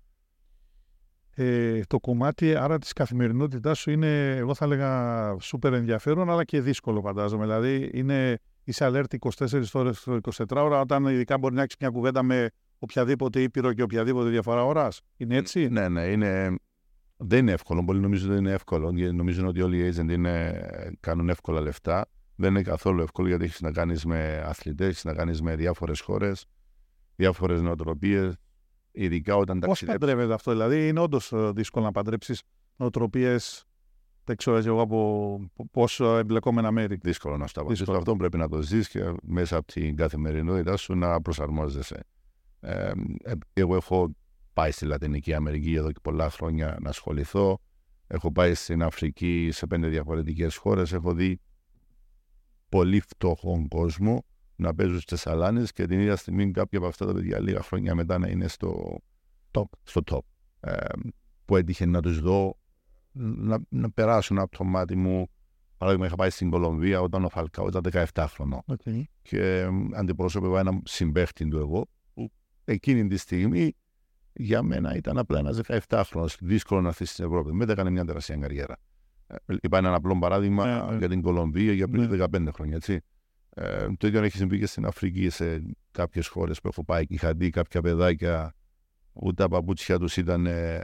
ε, το κομμάτι άρα της καθημερινότητάς σου είναι, εγώ θα έλεγα, σούπερ ενδιαφέρον, αλλά και δύσκολο φαντάζομαι. Δηλαδή, είναι, είσαι alert 24 ώρες το 24 ώρα, όταν ειδικά μπορεί να έχεις μια κουβέντα με οποιαδήποτε ήπειρο και οποιαδήποτε διαφορά ώρας. Είναι έτσι; Ναι, ναι, είναι... Δεν είναι εύκολο. Πολλοί νομίζουν ότι είναι εύκολο. Γιατί νομίζουν ότι όλοι οι agent είναι, κάνουν εύκολα λεφτά. Δεν είναι καθόλου εύκολο γιατί έχεις να κάνεις με αθλητές, έχεις να κάνεις με διάφορες χώρες, διάφορες νοοτροπίες, Ειδικά όταν Πώς παντρεύεται αυτό, δηλαδή είναι όντως ε, δύσκολο να παντρέψεις νοοτροπίες. Δεν ξέρω εγώ από πόσο εμπλεκόμενα μέρη. Δύσκολο να στα Αυτό Αυτό πρέπει να το ζεις και μέσα από την καθημερινότητά σου να προσαρμόζεσαι. Ε, εγώ έχω πάει στη Λατινική Αμερική εδώ και πολλά χρόνια να ασχοληθώ. Έχω πάει στην Αφρική σε πέντε διαφορετικές χώρες. Έχω δει πολύ φτωχόν κόσμο να παίζουν στις σαλάνε και την ίδια στιγμή κάποια από αυτά τα παιδιά λίγα χρόνια μετά να είναι στο top. Στο top. Ε, που έτυχε να τους δω να, να περάσουν από το μάτι μου. Παράδειγμα, είχα πάει στην Κολομβία όταν ο Φαλκάο ήταν 17 χρονών. Okay. Και αντιπρόσωπευα έναν συμπέχτη του εγώ, που εκείνη τη στιγμή για μένα ήταν απλά ένας 17 χρόνο. Δύσκολο να έρθεις στην Ευρώπη. Μετά έκανε μια τεράστια καριέρα. Ε, είπα ένα απλό παράδειγμα yeah, για την Κολομβία για πριν yeah. 15 χρόνια. Έτσι. Ε, το ίδιο έχεις συμβεί και στην Αφρική σε κάποιες χώρες που έχω πάει και είχα δει κάποια παιδάκια ούτε τα παπούτσια τους ήταν ε,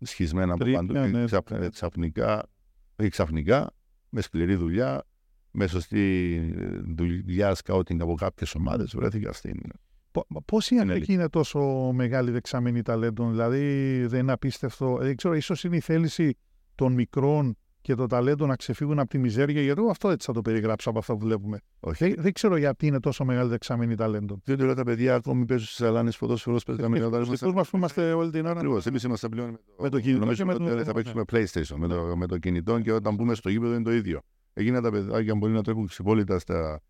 σχισμένα από παντού. Ναι, ναι, ξαφνικά, όχι ξαφνικά, με σκληρή δουλειά, με σωστή δουλειά σκάουτινγκ από κάποιες ομάδες βρέθηκα στην. Πώς η Αμερική είναι τόσο μεγάλη δεξαμενή ταλέντων, δηλαδή δεν είναι απίστευτο. Δεν ξέρω, ίσως είναι η θέληση των μικρών και το ταλέντο να ξεφύγουν από τη μιζέρια, γιατί εγώ αυτό έτσι θα το περιγράψω από αυτά που βλέπουμε. Όχι. Δεν, ξέρω γιατί είναι τόσο μεγάλη δεξαμενή ταλέντων. Διότι όλα τα παιδιά ακόμη παίζουν στις αλάνες ποδόσφαιρος, παίζουν με τα Δυστυχώ μας που είμαστε όλη την ώρα. Ακριβώς. Εμείς είμαστε πλέον με το κινητό. Νομίζω ότι θα παίξουμε PlayStation με το, με το κινητό και όταν μπούμε στο γήπεδο είναι το ίδιο. Έγινα τα παιδάκια μπορεί να τρέχουν ξυπόλυτα στα,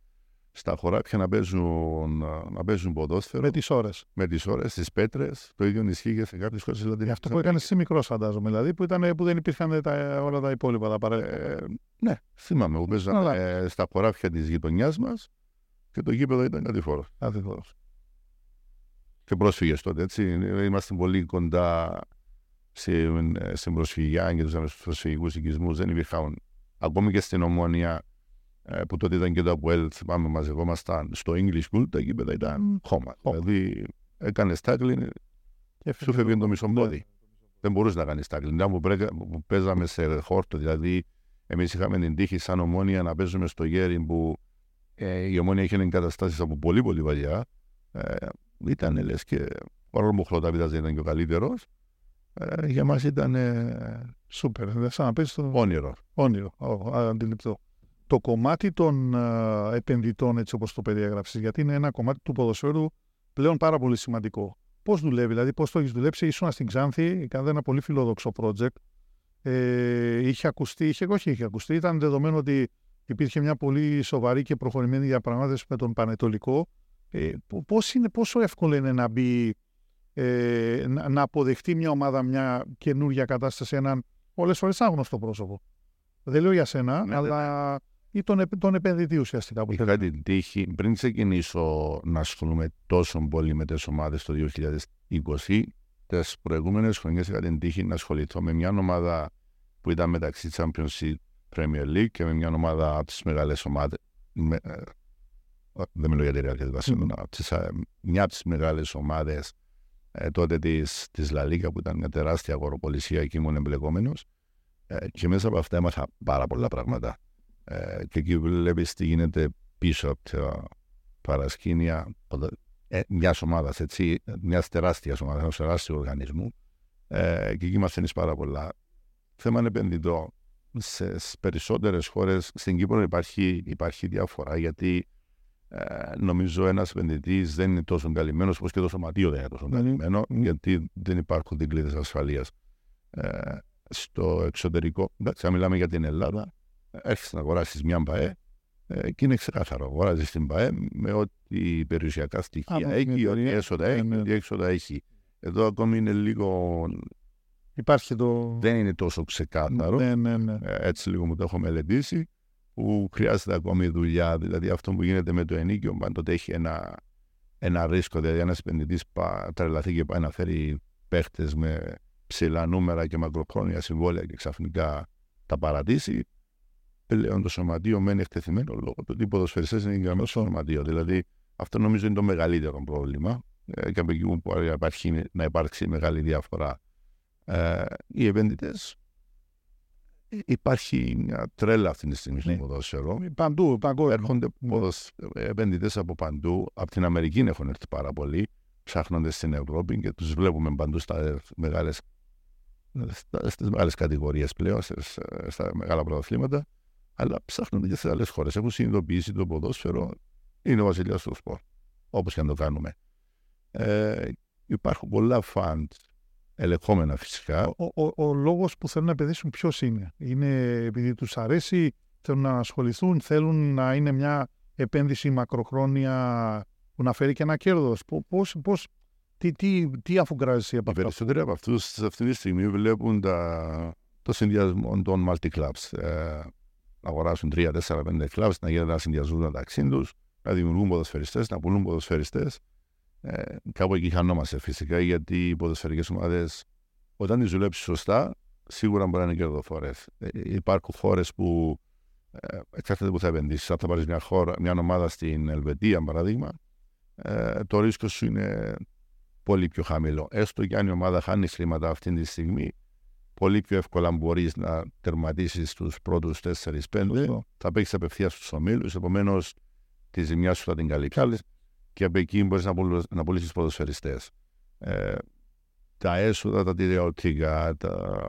στα χωράφια να παίζουν, να παίζουν ποδόσφαιρο. Με τις ώρες. Με τις ώρες, τι πέτρες. Το ίδιο ισχύει και σε κάποιες χώρες δηλαδή. Αυτό που έκανες εσύ μικρός, φαντάζομαι. Δηλαδή που, ήταν, που δεν υπήρχαν τα, όλα τα υπόλοιπα. Τα παρα... ε, ναι, θυμάμαι. Που παίζαμε ε, στα χωράφια της γειτονιάς μας και το γήπεδο ήταν κατηφόρος. Κατηφόρος. Και πρόσφυγες τότε, έτσι. Είμαστε πολύ κοντά στην προσφυγιά και τους προσφυγικούς οικισμούς. Δεν υπήρχαν Ακόμη και στην Ομόνια ε, που τότε ήταν και το Αποέλ, θυμάμαι, μαζευόμασταν στο English School, τα γήπεδα ήταν χώμα. Δηλαδή, έκανες τάκλιν και σου φεύγει το μισό πόδι. Ναι. Δεν μπορούσες να κάνεις τάκλιν. Ήταν που, παίζαμε σε χόρτο, δηλαδή, εμείς είχαμε την τύχη σαν Ομόνια να παίζουμε στο γέρι που ε, η Ομόνια είχε εγκαταστάσει από πολύ πολύ παλιά. Ε, ήταν λες και παρόλο που ο Χλωταβίδας δεν ήταν και ο καλύτερος, ε, για μας ήταν ε, Σούπερ. Δεν σαν να πει το... Όνειρο. Όνειρο. αντιληπτό. Το κομμάτι των uh, επενδυτών, έτσι όπως το περιέγραψες, γιατί είναι ένα κομμάτι του ποδοσφαίρου πλέον πάρα πολύ σημαντικό. Πώς δουλεύει, δηλαδή, πώς το έχεις δουλέψει, ήσουν στην Ξάνθη, έκανε ένα πολύ φιλόδοξο project. Ε, είχε ακουστεί, είχε, όχι είχε ακουστεί, ήταν δεδομένο ότι υπήρχε μια πολύ σοβαρή και προχωρημένη διαπραγμάτευση με τον Πανετολικό. Ε, πώς είναι, πόσο εύκολο είναι να μπει, ε, να, να αποδεχτεί μια ομάδα μια καινούργια κατάσταση, έναν πολλές φορές άγνωστο πρόσωπο. Δεν λέω για σένα, ναι, αλλά ναι. Ή τον, τον επενδυτή ουσιαστικά. Είχα κάτι την τύχη πριν ξεκινήσω να ασχολούμαι τόσο πολύ με τις ομάδες το 2020. Τις προηγούμενες χρονιές είχα την τύχη να ασχοληθώ με μια ομάδα που ήταν μεταξύ Championship Premier League και με μια ομάδα από τις μεγάλες ομάδες. Ε, δεν μιλώ για τη Real mm. μια από τις μεγάλες ομάδες ε, τότε της της Λαλίκα που ήταν μια τεράστια αγοροπολισία και ήμουν εμπλεκόμενος. Ε, και μέσα από αυτά έμαθα πάρα πολλά πράγματα. Ε, και εκεί βλέπεις τι γίνεται πίσω από τα παρασκήνια ε, μιας ομάδας, μιας τεράστιας ομάδας, ενός τεράστιου οργανισμού. Ε, και εκεί μαθαίνει πάρα πολλά. Θέμα επενδυτό. Σε περισσότερες χώρες στην Κύπρο υπάρχει, υπάρχει διαφορά γιατί ε, νομίζω ένας επενδυτής δεν είναι τόσο καλυμμένος όπως και το σωματείο δεν είναι τόσο καλυμμένο, γιατί δεν υπάρχουν δικλείδες ασφαλείας. Ε, στο εξωτερικό, εντάξει, αν μιλάμε για την Ελλάδα, έρχεσαι να αγοράσεις μια ΜΠΑΕ ε, και είναι ξεκάθαρο. Αγοράζεις την ΜΠΑΕ με ό,τι περιουσιακά στοιχεία έχει, ό,τι έσοδα έχει, ναι. ό,τι έξοδα έχει. Εδώ ακόμη είναι λίγο. Υπάρχει το... Δεν είναι τόσο ξεκάθαρο. Ναι, ναι, ναι. Ε, έτσι λίγο μου το έχω μελετήσει που χρειάζεται ακόμη δουλειά. Δηλαδή αυτό που γίνεται με το ενίκιο πάντοτε έχει ένα, ένα ρίσκο. Δηλαδή ένας επενδυτής τρελαθεί και πάει να φέρει παίχτες με ψηλά νούμερα και μακροχρόνια συμβόλαια και ξαφνικά τα παρατήσει. Πλέον το σωματείο μένει εκτεθειμένο λόγω του ότι οι ποδοσφαιριστές είναι εγγραμμένοι στο σωματείο. Δηλαδή αυτό νομίζω είναι το μεγαλύτερο πρόβλημα. Ε, και από εκεί που υπάρχει να υπάρξει μεγάλη διαφορά. Ε, οι επενδυτές Υπάρχει μια τρέλα αυτή τη στιγμή στο ναι. ποδόσφαιρο. Παντού, παγκόσμια. Έρχονται επενδυτές από παντού. Από την Αμερική έχουν έρθει πάρα πολλοί. Ψάχνονται στην Ευρώπη και τους βλέπουμε παντού στα μεγάλες στις μεγάλες κατηγορίες πλέον, στα μεγάλα πρωταθλήματα, αλλά ψάχνονται και σε άλλες χώρες. Έχουν συνειδητοποιήσει το ποδόσφαιρο είναι ο βασιλιάς του σπορ, όπως και αν το κάνουμε. Ε, υπάρχουν πολλά φαντ ελεγχόμενα φυσικά. Ο, ο, ο λόγος που θέλουν να επενδύσουν ποιος είναι; Είναι επειδή τους αρέσει, θέλουν να ασχοληθούν, θέλουν να είναι μια επένδυση μακροχρόνια που να φέρει και ένα κέρδος. Πώς, πώς, τι, τι, τι αφουγκράζεσαι από αυτό. Οι περισσότεροι από αυτούς αυτή τη στιγμή βλέπουν τα, το συνδυασμό των multi-clubs. Ε, να αγοράσουν 3, 4, 5 clubs, να γίνουν να συνδυαζούν μεταξύ τους, να δημιουργούν ποδοσφαιριστές, να πουλούν ποδοσφαιριστές. Ε, κάπου εκεί χανόμαστε φυσικά γιατί οι ποδοσφαιρικές ομάδες, όταν τις δουλέψεις σωστά, σίγουρα μπορεί να είναι κερδοφόρες. Ε, υπάρχουν χώρες που ε, εξαρτάται που θα επενδύσεις. Αν θα πάρεις μια, μια ομάδα στην Ελβετία, παράδειγμα, ε, το ρίσκο σου είναι πολύ πιο χαμηλό. Έστω και αν η ομάδα χάνει χρήματα αυτή τη στιγμή, πολύ πιο εύκολα μπορείς να τερματίσεις τους πρώτους 4-5. Θα παίξεις απευθείας στους ομίλους. Επομένως, τη ζημιά σου θα την καλύψεις. Και από εκεί μπορείς να πουλήσει ποδοσφαιριστές. Ε, τα έσοδα, τα τηλεοπτικά, τα,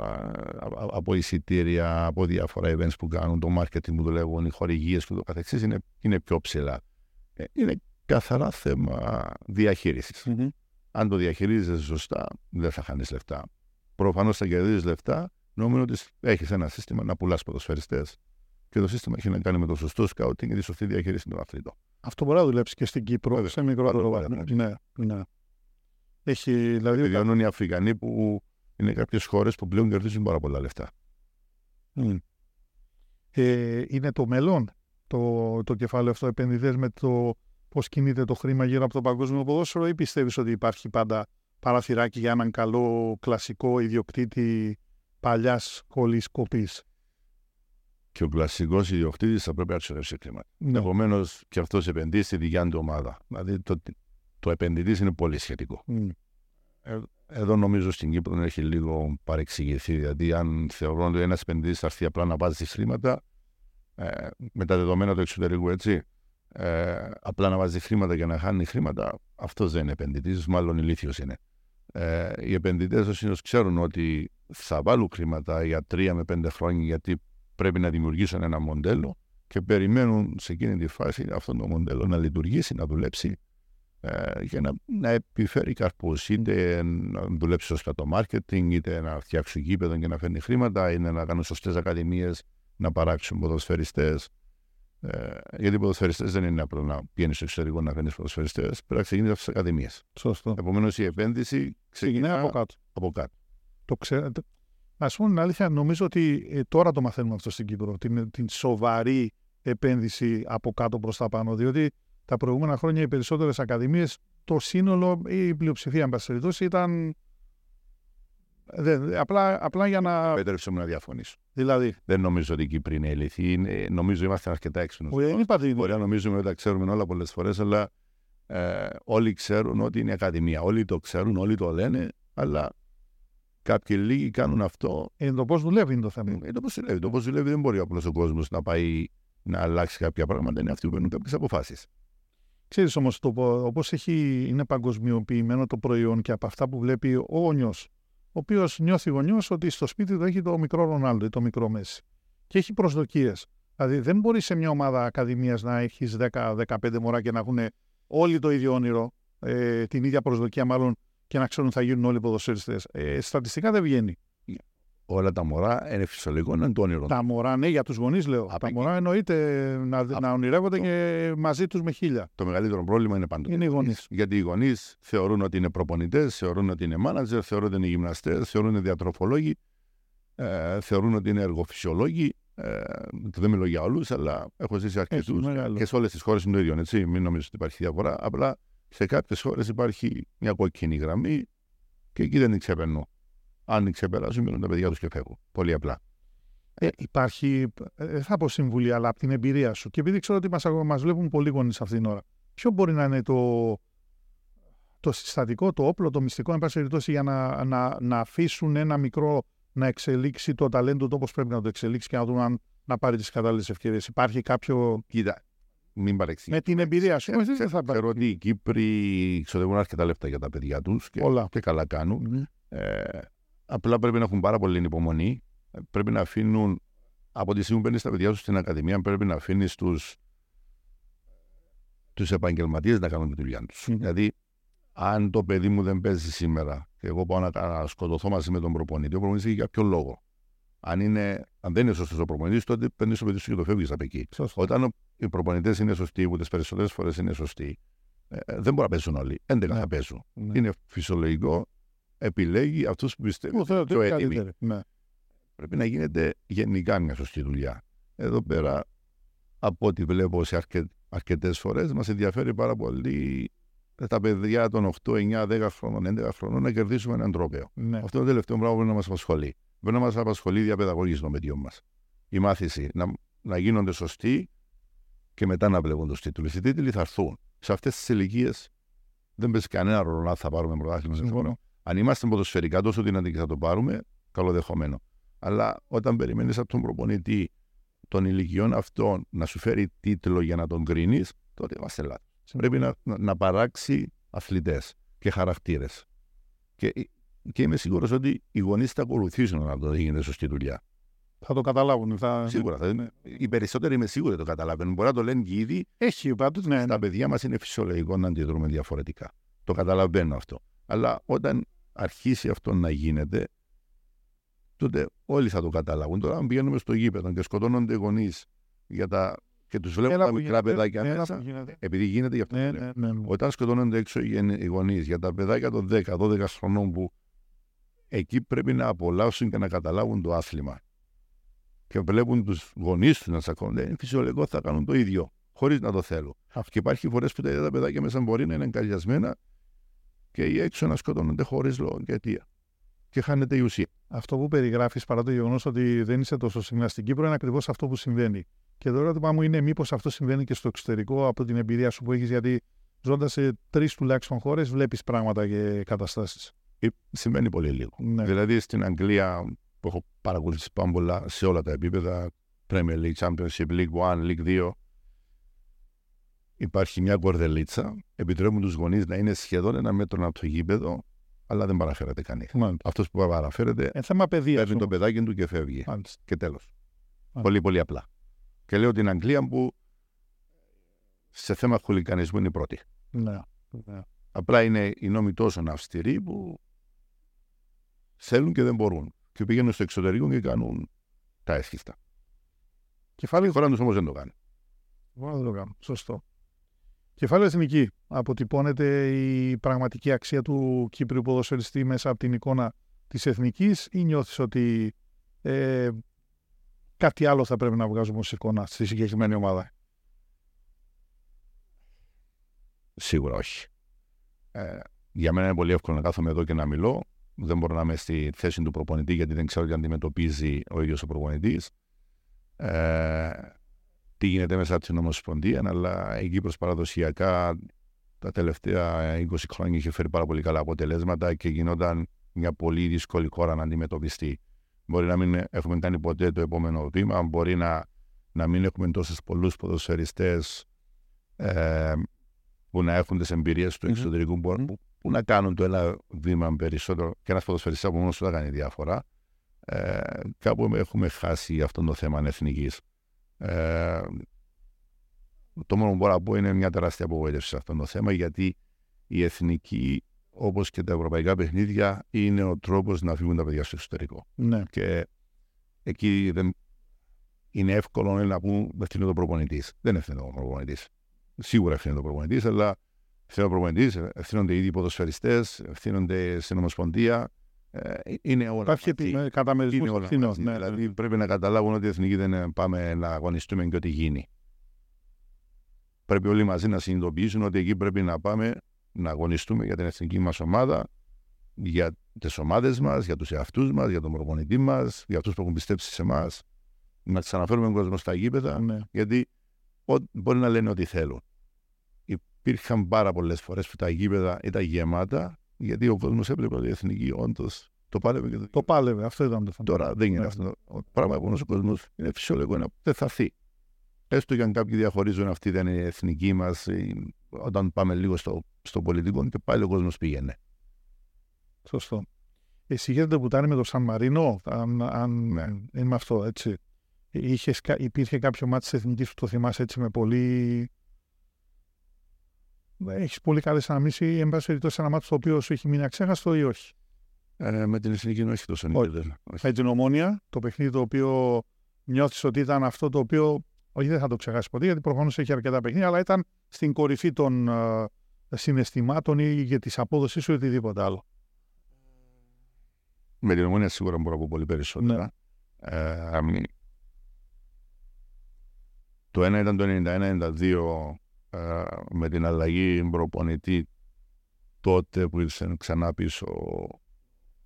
από εισιτήρια, από διάφορα events που κάνουν, το marketing που δουλεύουν, οι χορηγίες και το καθεξής είναι, είναι πιο ψηλά. Ε, είναι καθαρά θέμα Αν το διαχειρίζεσαι σωστά, δεν θα χάνεις λεφτά. Προφανώς θα κερδίζεις λεφτά, νομίζω ότι έχεις ένα σύστημα να πουλάς ποδοσφαιριστές. Και το σύστημα έχει να κάνει με το σωστό σκάουτινγκ και τη σωστή διαχείριση των αθλητών. Αυτό μπορεί να δουλέψει και στην Κύπρο, σε μικρό Ναι, ναι. Έχει, δηλαδή, Επιβιώνουν οι Αφρικανοί που είναι κάποιες χώρες που πλέον κερδίζουν πάρα πολλά λεφτά. Ε, είναι το μέλλον το, το κεφάλαιο αυτό επενδυτές με το πώς κινείται το χρήμα γύρω από το παγκόσμιο ποδόσφαιρο ή πιστεύεις ότι υπάρχει πάντα παραθυράκι για έναν καλό κλασικό ιδιοκτήτη παλιάς κολλή κοπής. Και ο κλασικός ιδιοκτήτης θα πρέπει να ξοδεύσει χρήματα. Ναι. Επομένως, και αυτός επενδύει στη δικιά του ομάδα. Δηλαδή, το, το επενδυτής είναι πολύ σχετικό. Ε, εδώ νομίζω στην Κύπρο έχει λίγο παρεξηγηθεί. Δηλαδή, αν θεωρούν ότι ένας επενδυτής θα έρθει απλά να βάζει χρήματα, ε, με τα δεδομένα του εξωτερικού, έτσι, ε, απλά να βάζει χρήματα και να χάνει χρήματα, αυτός δεν είναι επενδυτής, μάλλον ηλίθιος είναι. Ε, οι επενδυτές ο ξέρουν ότι θα βάλουν χρήματα για τρία με πέντε χρόνια γιατί πρέπει να δημιουργήσουν ένα μοντέλο και περιμένουν σε εκείνη τη φάση αυτό το μοντέλο να λειτουργήσει, να δουλέψει ε, για να, να επιφέρει καρπούς είτε να δουλέψει σωστά το marketing είτε να φτιάξει γήπεδο και να φέρνει χρήματα είτε να κάνουν σωστές ακαδημίες να παράξουν ποδοσφαιριστές ε, γιατί οι ποδοσφαιριστές δεν είναι απλό να πηγαίνεις στο εξωτερικό να κάνει ποδοσφαιριστές, πρέπει να ξεκινήσεις από τις ακαδημίες. Σωστό. Επομένως η επένδυση ξεκινάει από κάτω. Από κάτω. Το ξέρετε. Α πούμε την αλήθεια, νομίζω ότι ε, τώρα το μαθαίνουμε αυτό στην Κύπρο. Την, την σοβαρή επένδυση από κάτω προς τα πάνω. Διότι τα προηγούμενα χρόνια οι περισσότερες ακαδημίες, το σύνολο ή η πλειοψηφία, εν πάση ήταν δεν, απλά, απλά για να. Πέτρεψε μου να διαφωνήσω. Δηλαδή; Δεν νομίζω ότι η Κύπρη είναι ηλίθιη. Είναι, νομίζω είμαστε αρκετά έξυπνοι. Δεν είπα ότι Μπορεί να νομίζουμε ότι τα ξέρουμε όλα πολλές φορές, αλλά ε, όλοι ξέρουν ότι είναι ακαδημία. Όλοι το ξέρουν, όλοι το λένε, αλλά κάποιοι λίγοι κάνουν αυτό. Ε, το πώς δουλεύει είναι το θέμα. Ε, το πώς δουλεύει. Το πώς δουλεύει δεν μπορεί απλώς ο κόσμος να πάει να αλλάξει κάποια πράγματα. Είναι αυτοί που παίρνουν κάποιες αποφάσεις. Ξέρεις όμως, όπως είναι παγκοσμιοποιημένο το προϊόν και από αυτά που βλέπει ο γονιό ο οποίος νιώθει γονιός ότι στο σπίτι του έχει το μικρό Ρονάλντο ή το μικρό Μέση. Και έχει προσδοκίες. Δηλαδή δεν μπορεί σε μια ομάδα ακαδημίας να έχεις 10-15 μωρά και να έχουν όλοι το ίδιο όνειρο, ε, την ίδια προσδοκία μάλλον και να ξέρουν ότι θα γίνουν όλοι ποδοσφαιριστές. Ε, στατιστικά δεν βγαίνει όλα τα μωρά είναι φυσιολογικό να είναι το όνειρο. Τα μωρά, ναι, για τους γονείς λέω. Α, τα μωρά εννοείται να, να ονειρεύονται το... και μαζί τους με χίλια. Το μεγαλύτερο πρόβλημα είναι πάντοτε. Είναι οι γονείς. Γιατί οι γονείς θεωρούν ότι είναι προπονητές, θεωρούν ότι είναι μάνατζερ, θεωρούν ότι είναι γυμναστές, θεωρούν ότι είναι διατροφολόγοι, ε, θεωρούν ότι είναι εργοφυσιολόγοι. Ε, δεν μιλώ για όλους, αλλά έχω ζήσει αρκετούς. Και σε όλες τις χώρες είναι το ίδιο. Έτσι. Μην νομίζω ότι υπάρχει διαφορά. Απλά σε κάποιες χώρες υπάρχει μια κόκκινη γραμμή και εκεί δεν την ξεπερνώ αν ξεπεράσουν, μείνουν τα παιδιά τους και φεύγουν. Πολύ απλά. Ε, υπάρχει, ε, δεν θα πω συμβουλή, αλλά από την εμπειρία σου. Και επειδή ξέρω ότι μας μας βλέπουν πολλοί γονείς αυτήν την ώρα, ποιο μπορεί να είναι το, το συστατικό, το όπλο, το μυστικό, εν πάση περιπτώσει, για να, να, να αφήσουν ένα μικρό να εξελίξει το ταλέντο του όπως πρέπει να το εξελίξει και να δουν αν να πάρει τις κατάλληλες ευκαιρίες. Υπάρχει κάποιο. Κοίτα, μην παρεξηγεί. Με την εμπειρία σου. Δεν θα Θεωρώ ότι οι Κύπροι ξοδεύουν αρκετά λεφτά για τα παιδιά τους και, και καλά κάνουν. Ε, Απλά πρέπει να έχουν πάρα πολύ υπομονή. Πρέπει να αφήνουν, από τη στιγμή που παίρνει τα παιδιά σου στην Ακαδημία, πρέπει να αφήνεις τους τους επαγγελματίες να κάνουν τη δουλειά τους. Mm. Δηλαδή, αν το παιδί μου δεν παίζει σήμερα και εγώ πάω να, σκοτωθώ μαζί με τον προπονητή, ο προπονητής έχει για ποιο λόγο. Αν, είναι, αν δεν είναι σωστός ο προπονητής, τότε παίρνεις το παιδί σου και το φεύγεις από εκεί. Σωστό. Όταν οι προπονητές είναι σωστοί, που τις περισσότερες φορές είναι σωστοί, ε, ε, δεν μπορεί να παίζουν όλοι. 11 ναι. θα παίζουν. Ναι. Είναι φυσιολογικό επιλέγει αυτού που πιστεύει ότι πιο έτοιμοι. Ναι. Πρέπει να γίνεται γενικά μια σωστή δουλειά. Εδώ πέρα, από ό,τι βλέπω σε αρκε... αρκετές φορές, μας ενδιαφέρει πάρα πολύ τα παιδιά των 8, 9, 10 χρόνων, 11 χρόνων να κερδίσουμε έναν τρόπαιο. Ναι. Αυτό είναι το τελευταίο πράγμα που πρέπει να μας απασχολεί. Πρέπει να μας απασχολεί η διαπαιδαγωγή των παιδιών μας. Η μάθηση να, να γίνονται σωστοί και μετά να βλέπουν τους τίτλους. Οι τίτλοι θα έρθουν. Σε αυτές τις ηλικίες δεν παίζει κανένα ρόλο να θα πάρουμε πρωτάθλημα. Συμφωνώ. Αν είμαστε ποδοσφαιρικά τόσο δυνατοί και θα το πάρουμε, καλοδεχόμενο. Αλλά όταν περιμένεις από τον προπονητή των ηλικιών αυτών να σου φέρει τίτλο για να τον κρίνεις, τότε είμαστε λάθος. Πρέπει να, να, να παράξει αθλητές και χαρακτήρες. Και, και είμαι σίγουρος ότι οι γονείς θα ακολουθήσουν να το γίνεται σωστή δουλειά. Θα το καταλάβουν. Θα... Σίγουρα. Θα... Ναι. Οι περισσότεροι είμαι σίγουροι το καταλαβαίνουν. Μπορεί να το λένε και ήδη. Έχει πάντως. Ναι, ναι. Τα παιδιά μας είναι φυσιολογικό να αντιδρούμε διαφορετικά. Το καταλαβαίνω αυτό. Αλλά όταν αρχίσει αυτό να γίνεται, τότε όλοι θα το καταλάβουν. Τώρα, αν πηγαίνουμε στο γήπεδο και σκοτώνονται οι γονείς για τα και τους βλέπουν τα μικρά παιδάκια μέσα. Επειδή γίνεται γι' αυτό. Ναι, ναι, ναι, ναι, Όταν σκοτώνονται έξω οι γονείς για τα παιδάκια των 10-12 χρονών που εκεί πρέπει να απολαύσουν και να καταλάβουν το άθλημα. Και βλέπουν τους γονείς τους να τσακώνονται. Είναι φυσιολογικό θα κάνουν το ίδιο, χωρίς να το θέλουν. Αυτό. Και υπάρχει φορές που τα ίδια τα παιδάκια μέσα μπορεί να είναι εγκαλιασμένα και οι έξω να σκοτώνονται χωρίς λόγο και αιτία. Και χάνεται η ουσία. Αυτό που περιγράφεις, παρά το γεγονός ότι δεν είσαι τόσο στην Κύπρο, είναι ακριβώς αυτό που συμβαίνει. Και το ερώτημα μου είναι μήπως αυτό συμβαίνει και στο εξωτερικό από την εμπειρία σου που έχεις, γιατί ζώντας σε τρεις τουλάχιστον χώρες βλέπεις πράγματα και καταστάσεις. Ε, συμβαίνει πολύ λίγο. Ναι. Δηλαδή στην Αγγλία που έχω παρακολουθήσει πάρα πολλά σε όλα τα επίπεδα, Premier League, Championship, League 1, League 2, υπάρχει μια κορδελίτσα, επιτρέπουν τους γονείς να είναι σχεδόν ένα μέτρο από το γήπεδο, αλλά δεν παραφέρεται κανείς. Αυτός που παραφέρεται ε, θέμα παίρνει το παιδάκι του και φεύγει. Μάλιστα. Και τέλος. Πολύ, πολύ απλά. Και λέω την Αγγλία που σε θέμα χουλικανισμού είναι η πρώτη. Ναι. ναι. Απλά είναι οι νόμοι τόσο αυστηροί που θέλουν και δεν μπορούν. Και πηγαίνουν στο εξωτερικό και κάνουν τα έσχιστα. Κεφάλαιο χωρά τους όμως δεν το κάνει. δεν το κάνουν. Σωστό. Κεφάλαιο εθνική. Αποτυπώνεται η πραγματική αξία του Κύπριου ποδοσφαιριστή μέσα από την εικόνα της εθνικής ή νιώθεις ότι ε, κάτι άλλο θα πρέπει να βγάζουμε ως εικόνα στη συγκεκριμένη ομάδα; Σίγουρα όχι. Ε, για μένα είναι πολύ εύκολο να κάθομαι εδώ και να μιλώ. Δεν μπορώ να είμαι στη θέση του προπονητή γιατί δεν ξέρω τι αντιμετωπίζει ο ίδιος ο προπονητής. Ε, τι γίνεται μέσα από την Ομοσπονδία, αλλά η Κύπρος παραδοσιακά τα τελευταία 20 χρόνια είχε φέρει πάρα πολύ καλά αποτελέσματα και γινόταν μια πολύ δύσκολη χώρα να αντιμετωπιστεί. Μπορεί να μην έχουμε κάνει ποτέ το επόμενο βήμα, μπορεί να, να μην έχουμε τόσες πολλούς ποδοσφαιριστές ε, που να έχουν τις εμπειρίες του εξωτερικού, που, που, να κάνουν το ένα βήμα περισσότερο. Και ένας ποδοσφαιριστής από μόνος του θα κάνει διαφορά. Ε, κάπου έχουμε χάσει αυτό το θέμα εθνικής. Ε, το μόνο που μπορώ να πω είναι μια τεράστια απογοήτευση σε αυτό το θέμα, γιατί η εθνική όπως και τα ευρωπαϊκά παιχνίδια, είναι ο τρόπος να φύγουν τα παιδιά στο εξωτερικό. Ναι. Και εκεί δεν... είναι εύκολο να πούν ευθύνη το προπονητής. Δεν ευθύνεται ο προπονητής. Σίγουρα ευθύνεται ο προπονητής, αλλά ευθύνεται ο προπονητής, ευθύνονται οι ίδιοι ποδοσφαιριστές, ευθύνονται στην Ομοσπονδία. Ε, είναι όλα. Υπάρχει καταμερισμό ευθυνών. Ναι, δηλαδή ναι. πρέπει να καταλάβουν ότι οι εθνικοί δεν πάμε να αγωνιστούμε και ό,τι γίνει. Πρέπει όλοι μαζί να συνειδητοποιήσουν ότι εκεί πρέπει να πάμε να αγωνιστούμε για την εθνική μας ομάδα, για τις ομάδες μας, για τους εαυτούς μας, για τον προπονητή μας, για αυτούς που έχουν πιστέψει σε εμάς. Να ξαναφέρουμε τον κόσμο στα γήπεδα, ναι. γιατί μπορεί να λένε ό,τι θέλουν. Υπήρχαν πάρα πολλές φορές που τα γήπεδα ήταν γεμάτα, γιατί ο κόσμος έβλεπε ότι η εθνική όντως το πάλευε. Και το... το πάλευε, αυτό ήταν το φαντάζομαι. Τώρα δεν είναι ναι. αυτό. Το πράγμα που ο κόσμος είναι φυσιολογικό να δεν θα θεί. Έστω και αν κάποιοι διαχωρίζουν αυτή δεν είναι η εθνική μας, όταν πάμε λίγο στο, στο πολιτικό και πάλι ο κόσμος πήγαινε. Σωστό. Εσύ γίνεται που ήταν με το Σαν Μαρίνο, αν, αν ναι. είναι με αυτό, έτσι. Είχες, υπήρχε κάποιο μάτι της εθνικής που το θυμάσαι έτσι με πολύ. Έχεις πολύ καλές αναμνήσεις ή εν πάση περιπτώσει ένα μάτι το οποίο σου έχει μείνει αξέχαστο ή όχι; Ε, με την εθνική όχι τόσο όχι. Με την ομόνια, το παιχνίδι το οποίο νιώθεις ότι ήταν αυτό το οποίο όχι, δεν θα το ξεχάσει ποτέ, γιατί προφανώς έχει αρκετά παιχνίδια, αλλά ήταν στην κορυφή των uh, συναισθημάτων ή για της απόδοση ή οτιδήποτε άλλο. Με την ομόνια σίγουρα μπορώ να πω πολύ περισσότερα. Ναι. Ε, το ένα ήταν το 91-92 ε, με την αλλαγή προπονητή τότε που ήρθε ξανά πίσω ο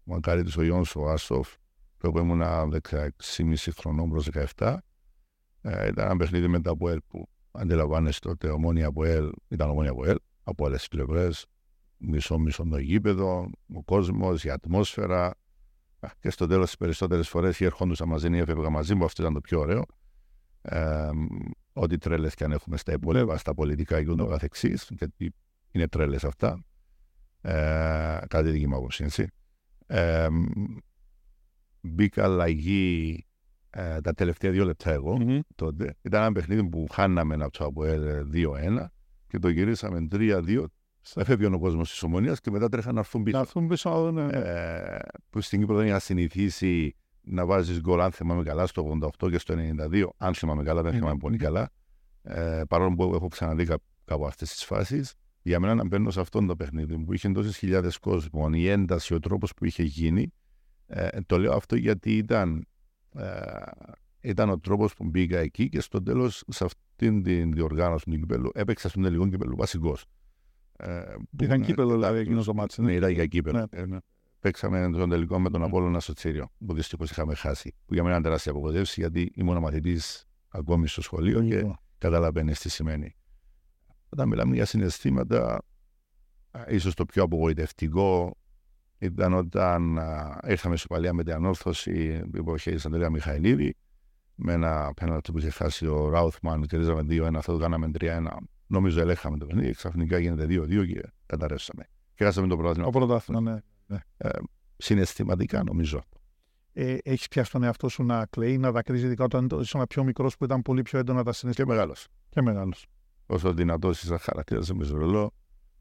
μακάρι ο Ιόνς ο Άσοφ που ήμουν 16,5 χρονών προς 17 ε, ήταν ένα παιχνίδι με τα ΑΠΟΕΛ που αντιλαμβάνεστε τότε ομόνια ΑΠΟΕΛ, ήταν ομόνια ΑΠΟΕΛ από όλες τις πλευρές. Μισό-μισό το γήπεδο, ο κόσμος, η ατμόσφαιρα. Και στο τέλος, τις περισσότερες φορές ή ερχόντουσαν μαζί ή έφευγα μαζί μου. Αυτό ήταν το πιο ωραίο. Ε, ό,τι τρέλες και αν έχουμε στα υπόλοιπα, στα πολιτικά και ούτω καθεξής, γιατί είναι τρέλες αυτά. Ε, κάτι δική μου άποψη, έτσι. Ε, μπήκα αλλαγή ε, τα τελευταία δύο λεπτά εγώ mm-hmm. τότε. Ήταν ένα παιχνίδι που χάναμε από το Αποέλ 2-1 και το γυρίσαμε 3-2. Έφευγε ο κόσμος της Ομονίας και μετά τρέχαν να έρθουν πίσω. Να έρθουν πίσω, ναι. Ε, που στην Κύπρο δεν είχα συνηθίσει να βάζεις γκολ, αν θυμάμαι καλά, στο 88 και στο 92. Αν θυμάμαι καλά, δεν θυμάμαι πολύ καλά. Ε, παρόλο που έχω ξαναδεί κάπου αυτές τις φάσεις, για μένα να μπαίνω σε αυτό το παιχνίδι που είχε τόσες χιλιάδες κόσμο, η ένταση, ο τρόπος που είχε γίνει. Ε, το λέω αυτό γιατί ήταν ε, ήταν ο τρόπος που μπήκα εκεί και στο τέλος σε αυτήν την διοργάνωση του κυπέλου έπαιξα στον τελικό κυπέλου βασικός. Ε, ήταν κύπελο δηλαδή εκείνο το μάτι. Ναι, ήταν για κύπελο. Ναι, ναι. Ναι. Παίξαμε τον τελικό με τον mm. Απόλλωνα στο Τσίριο, που δυστυχώς είχαμε χάσει. Που για μένα ήταν τεράστια απογοητεύση, γιατί ήμουν μαθητής ακόμη στο σχολείο mm. και καταλαβαίνεις τι σημαίνει. Όταν μιλάμε για συναισθήματα, ίσως το πιο απογοητευτικό ήταν όταν ήρθαμε στο παλιά με την ανόρθωση εποχή τη Αντρέα Μιχαηλίδη με ένα πέναλτι που είχε χάσει ο Ράουθμαν και ρίζαμε 2-1, αυτό το κάναμε 3-1. Νομίζω ελέγχαμε το παιχνίδι, ξαφνικά γίνεται 2-2 και καταρρεύσαμε. Και χάσαμε το πρωτάθλημα. Ο πρωτάθλημα, ναι. ναι. Ε, συναισθηματικά νομίζω. Ε, Έχεις πιάσει τον εαυτό σου να κλαίει, να δακρύζει, ειδικά όταν ήσουν πιο μικρός που ήταν πολύ πιο έντονα τα συναισθήματα. Και μεγάλος. Και μεγάλος. Όσο δυνατό είσαι χαρακτήρα με ρολό,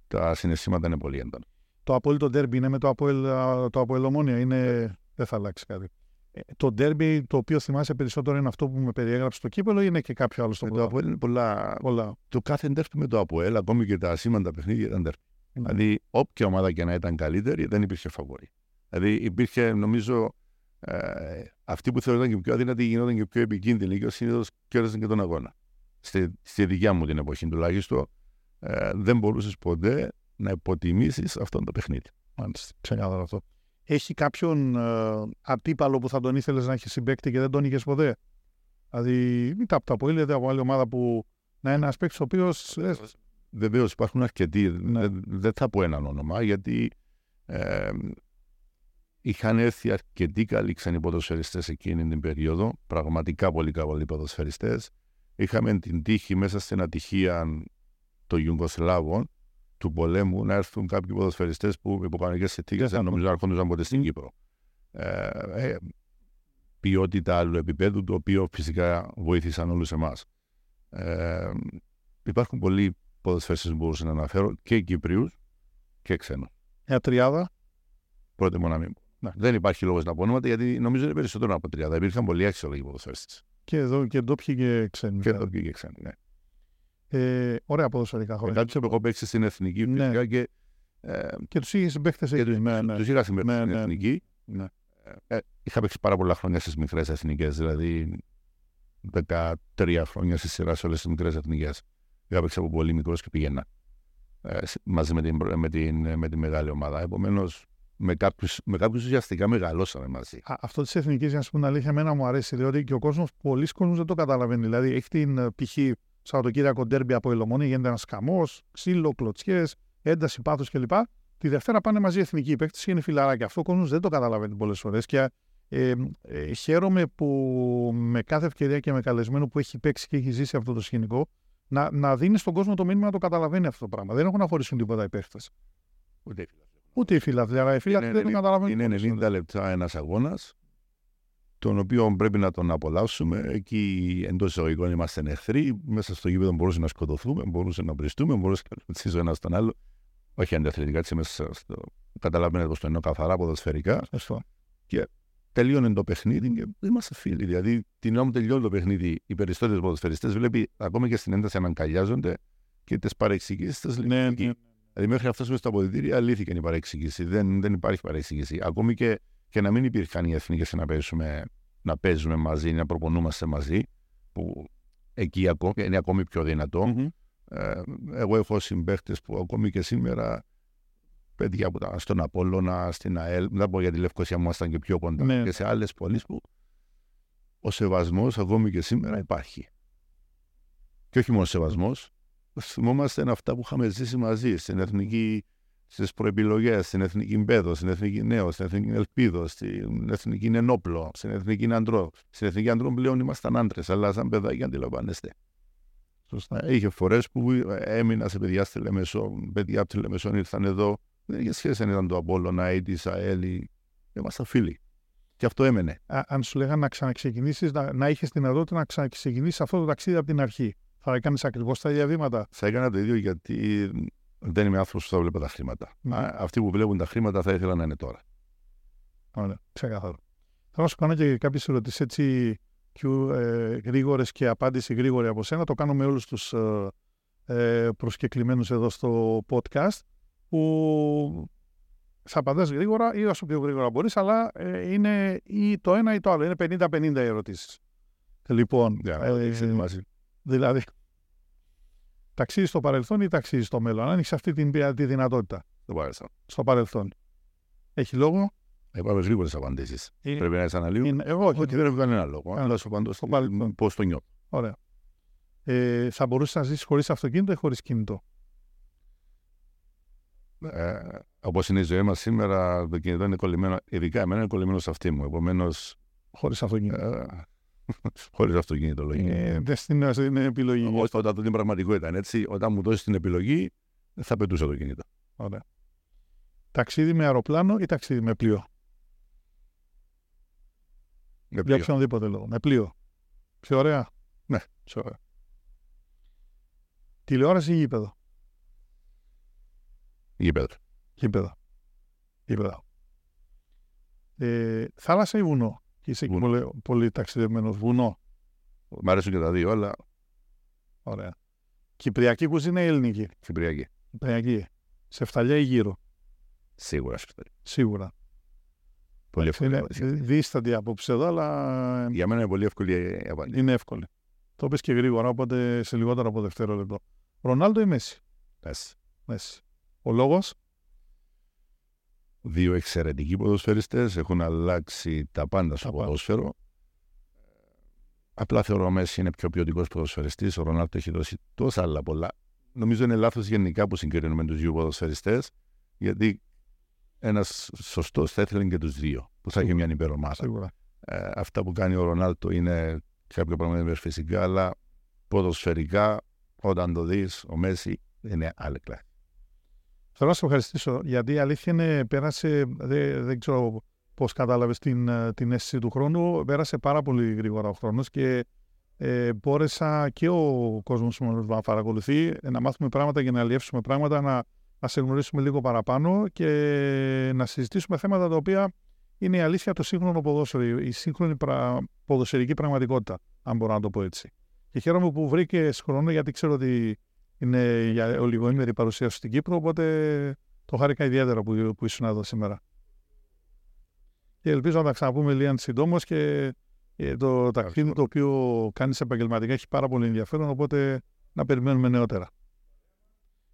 τα συναισθήματα είναι πολύ έντονα το απόλυτο ντέρμπι είναι με το Αποέλ, το Αποέλ Ομόνια. Είναι... Δεν θα αλλάξει κάτι. Ε, το ντέρμπι το οποίο θυμάσαι περισσότερο είναι αυτό που με περιέγραψε το κύπελο ή είναι και κάποιο άλλο στο Το Αποέλ είναι πολλά... πολλά. Το κάθε ντέρμπι με το Αποέλ, ακόμη και τα σήμαντα παιχνίδια ήταν ντέρμπι. Mm. Δηλαδή, όποια ομάδα και να ήταν καλύτερη, δεν υπήρχε φαβορή. Δηλαδή, υπήρχε, νομίζω, ε, αυτοί που θεωρούνταν και πιο αδύνατοι γινόταν και πιο επικίνδυνοι και συνήθω κέρδισαν και τον αγώνα. Στη, στη δικιά μου την εποχή τουλάχιστον, ε, δεν μπορούσες ποτέ να υποτιμήσεις αυτό το παιχνίδι. Μάλιστα, ξεκάθαρα αυτό. Έχει κάποιον ε, αντίπαλο που θα τον ήθελες να έχεις συμπέκτη και δεν τον είχες ποτέ; Δηλαδή, μην τα από από άλλη ομάδα που να είναι ένας παίκτης ο οποίος. Ε, Βεβαίως υπάρχουν αρκετοί. Ναι. Δεν, θα πω έναν όνομα, γιατί ε, είχαν έρθει αρκετοί καλοί ξένοι ποδοσφαιριστές εκείνη την περίοδο. Πραγματικά πολύ καλοί ποδοσφαιριστές. Είχαμε την τύχη μέσα στην ατυχία των Ιουγκοσλάβων του πολέμου να έρθουν κάποιοι ποδοσφαιριστές που υπό κανονικέ συνθήκες δεν νομίζω να έρχονταν ποτέ στην Κύπρο. Ε, ε, ποιότητα άλλου επίπεδου, το οποίο φυσικά βοήθησαν όλους εμάς. Ε, υπάρχουν πολλοί ποδοσφαιριστέ που μπορούσα να αναφέρω και Κύπριου και ξένους. Μια τριάδα. Πρότιμο να μην ναι. Δεν υπάρχει λόγος να πω ονόματα γιατί νομίζω είναι περισσότερο από τριάδα. Υπήρχαν πολλοί αξιόλογοι ποδοσφαιριστές. Και εδώ και ντόπιοι και ξένοι. Και ντόπιοι και ξένοι, ναι. Ε, ωραία ποδοσφαιρικά χρόνια. Μετά του έχω παίξει στην εθνική ναι. και. Ε, και τους είχες συμπαίχτες εκεί. Ναι, ναι. Τους είχα συμπαίχτες ναι, στην ναι. εθνική. Ναι. Ε, είχα παίξει πάρα πολλά χρόνια στις μικρές εθνικές, δηλαδή 13 χρόνια στη σειρά σε όλες τις μικρές εθνικές. Είχα παίξει από πολύ μικρός και πήγαινα ε, μαζί με την, με, την, με την μεγάλη ομάδα. Επομένως, με κάποιους με κάποιους ουσιαστικά μεγαλώσαμε μαζί. Α, αυτό της εθνικής, για να σου πω την αλήθεια, εμένα μου αρέσει, διότι και ο κόσμος, πολλοί κόσμοι δεν το καταλαβαίνει. Δηλαδή, έχει την ε, π.χ. Σαββατοκύριακο ντέρμπι από Ελομόνη, γίνεται ένας καμό, ξύλο, κλωτσιές, ένταση, πάθος κλπ. Τη Δευτέρα πάνε μαζί οι εθνικοί παίκτες και είναι φιλαράκια. Αυτό ο κόσμος δεν το καταλαβαίνει πολλές φορές. Και ε, ε, χαίρομαι που με κάθε ευκαιρία και με καλεσμένο που έχει παίξει και έχει ζήσει αυτό το σκηνικό, να, να δίνεις στον κόσμο το μήνυμα να το καταλαβαίνει αυτό το πράγμα. Δεν έχουν να χωρίσουν τίποτα οι παίκτε. Ούτε οι Ούτε οι φίλαθλοι. Αλλά οι φίλαθλοι δεν το καταλαβαίνουν. Είναι 90 λεπτά ένας αγώνας τον οποίο πρέπει να τον απολαύσουμε. Εκεί εντός εισαγωγικών είμαστε εχθροί. Μέσα στο γήπεδο μπορούσε να σκοτωθούμε, μπορούσε να βριστούμε, μπορούσε να ρωτήσουμε ένας τον άλλο. Όχι αντιαθλητικά, έτσι μέσα στο. Καταλαβαίνετε πώ το εννοώ καθαρά ποδοσφαιρικά. Και τελείωνε το παιχνίδι και είμαστε φίλοι. Δηλαδή, την ώρα που τελειώνει το παιχνίδι, οι περισσότεροι ποδοσφαιριστές βλέπει ακόμα και στην ένταση αναγκαλιάζονται και τις παρεξηγήσεις τις ναι, ναι, ναι. Δηλαδή, μέχρι να φτάσουμε στα αποδητήρια, αλήθηκε η παρεξήγηση. Δεν, δεν υπάρχει παρεξήγηση. Ακόμη και και να μην υπήρχαν οι εθνικέ να, παίζουμε, να παίζουμε μαζί, να προπονούμαστε μαζί, που εκεί είναι ακόμη πιο δυνατό. Mm-hmm. Ε, εγώ έχω συμπαίχτες που ακόμη και σήμερα παιδιά που ήταν στον Απόλλωνα, στην ΑΕΛ, δεν πω για τη Λευκοσία μου ήμασταν και πιο κοντά ναι. και σε άλλες πόλεις που ο σεβασμός ακόμη και σήμερα υπάρχει. Και όχι μόνο σεβασμός, θυμόμαστε αυτά που είχαμε ζήσει μαζί στην εθνική στις προεπιλογές, στην Εθνική Μπέδο, στην Εθνική Νέο, στην Εθνική Ελπίδο, στην Εθνική Ενόπλο, στην Εθνική Αντρό. Στην Εθνική Αντρό πλέον ήμασταν άντρες, αλλά σαν παιδάκια αντιλαμβάνεστε. Σωστά. Είχε φορές που έμεινα σε παιδιά στη Λεμεσό, παιδιά από τη Λεμεσό ήρθαν εδώ. Δεν είχε σχέση αν ήταν το Απόλλωνα ή τη ΑΕΛ. Ήμασταν φίλοι. Και αυτό έμενε. Α, αν σου λέγανε να ξαναξεκινήσεις, να, να είχες την δυνατότητα να ξαναξεκινήσεις αυτό το ταξίδι από την αρχή, θα έκανες ακριβώς τα ίδια βήματα; Θα έκανα το ίδιο γιατί δεν είμαι άνθρωπος που θα βλέπω τα χρήματα. Ναι. Αυτοί που βλέπουν τα χρήματα θα ήθελα να είναι τώρα. Ωραία, ξεκάθαρο. Θα σου κάνω και κάποιες ερωτήσεις έτσι πιο ε, γρήγορες και απάντηση γρήγορη από σένα. Το κάνω με όλους τους ε, ε προσκεκλημένους εδώ στο podcast. Που θα απαντάς γρήγορα ή όσο πιο γρήγορα μπορείς, αλλά ε, είναι ή το ένα ή το άλλο. Είναι 50-50 οι ερωτήσεις. Λοιπόν, yeah, ε, δηλαδή, ταξίδι στο παρελθόν ή ταξίδι στο μέλλον. Αν έχεις αυτή την τη δυνατότητα; Στο παρελθόν. Στο παρελθόν. Έχει λόγο; Είπαμε γρήγορες απαντήσεις. Είναι... Πρέπει να αναλύω. Είναι... Εγώ όχι. Όχι, δεν έχω κανένα λόγο. Αλλά σου απαντώ στο παρελθόν. Πώς το νιώθω. Ωραία. Ε, θα μπορούσες να ζήσει χωρίς αυτοκίνητο ή χωρίς κινητό; Ε, Όπως είναι η ζωή μας σήμερα, το κινητό είναι κολλημένο. Ειδικά εμένα είναι κολλημένο σε αυτή μου. Επομένως. Χωρίς αυτοκίνητο. Ε, Χωρίς αυτοκίνητο, λογικά. Ε, δεν είναι επιλογή. Όχι, όταν το την πραγματικότητα είναι έτσι. Όταν μου δώσεις την επιλογή, θα πετούσα το κινητό. Ωραία. Ταξίδι με αεροπλάνο ή ταξίδι με πλοίο; Με πλοίο. Για οποιονδήποτε λόγο. Με πλοίο. Πιο ωραία; Ναι, πιο ωραία. Τηλεόραση ή γήπεδο; Γήπεδο. Γήπεδο. Γήπεδο. Ε, θάλασσα ή βουνό; Και είσαι και πολύ, πολύ ταξιδεμένο βουνό. Μ' αρέσουν και τα δύο, αλλά. Ωραία. Κυπριακή κουζίνα ή ελληνική; Κυπριακή. Κυπριακή. Σε φταλιά ή γύρω. Σίγουρα σε φταλιά. Σίγουρα. Πολύ εύκολη. Είναι δίστατη απόψε εδώ, αλλά. Για μένα είναι πολύ εύκολη η απάντηση. Είναι εύκολη. Το είπε και γρήγορα, οπότε σε λιγότερο από δευτερόλεπτο. Ρονάλντο ή Μέση; Μέση. Μέση. Ο λόγος; Δύο εξαιρετικοί ποδοσφαιριστές έχουν αλλάξει τα πάντα στο ποδόσφαιρο. Απλά θεωρώ ο Μέσης είναι πιο ποιοτικός ποδοσφαιριστής. Ο Ρονάλτο έχει δώσει τόσα άλλα πολλά. Νομίζω είναι λάθος γενικά που συγκρίνουμε τους δύο ποδοσφαιριστές, γιατί ένας σωστός θα ήθελε και τους δύο, που θα έχει μια υπερομάδα. Ε, αυτά που κάνει ο Ρονάλτο είναι κάποια πράγματα φυσικά, αλλά ποδοσφαιρικά, όταν το δεις, ο Μέσης είναι άλλη κλάση. Θέλω να σε ευχαριστήσω γιατί η αλήθεια είναι πέρασε, δεν, δεν ξέρω πώς κατάλαβες την, την αίσθηση του χρόνου, πέρασε πάρα πολύ γρήγορα ο χρόνος και ε, μπόρεσα και ο κόσμος που να παρακολουθεί να μάθουμε πράγματα και να αλλιεύσουμε πράγματα, να, να σε γνωρίσουμε λίγο παραπάνω και να συζητήσουμε θέματα τα οποία είναι η αλήθεια το σύγχρονο ποδόσφαιρο, η σύγχρονη πρα... ποδοσφαιρική πραγματικότητα, αν μπορώ να το πω έτσι. Και χαίρομαι που βρήκες χρόνο γιατί ξέρω ότι είναι για ολιγοήμερη παρουσία σου στην Κύπρο, οπότε το χάρηκα ιδιαίτερα που, που ήσουν εδώ σήμερα. Και ελπίζω να τα ξαναπούμε λίγαν συντόμως και το ταξίδι το οποίο κάνεις επαγγελματικά έχει πάρα πολύ ενδιαφέρον, οπότε να περιμένουμε νεότερα.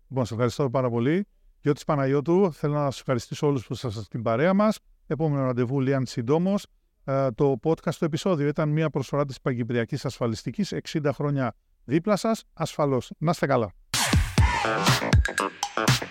Λοιπόν, σα ευχαριστώ πάρα πολύ. Γιώτης Παναγιώτου, θέλω να σας ευχαριστήσω όλους που ήσασταν στην παρέα μας. Επόμενο ραντεβού, Λίαν Συντόμο. Ε, το podcast το επεισόδιο ήταν μια προσφορά της Παγκυπριακής Ασφαλιστικής 60 χρόνια δίπλα σας, ασφαλώς. Να είστε καλά. Thank you.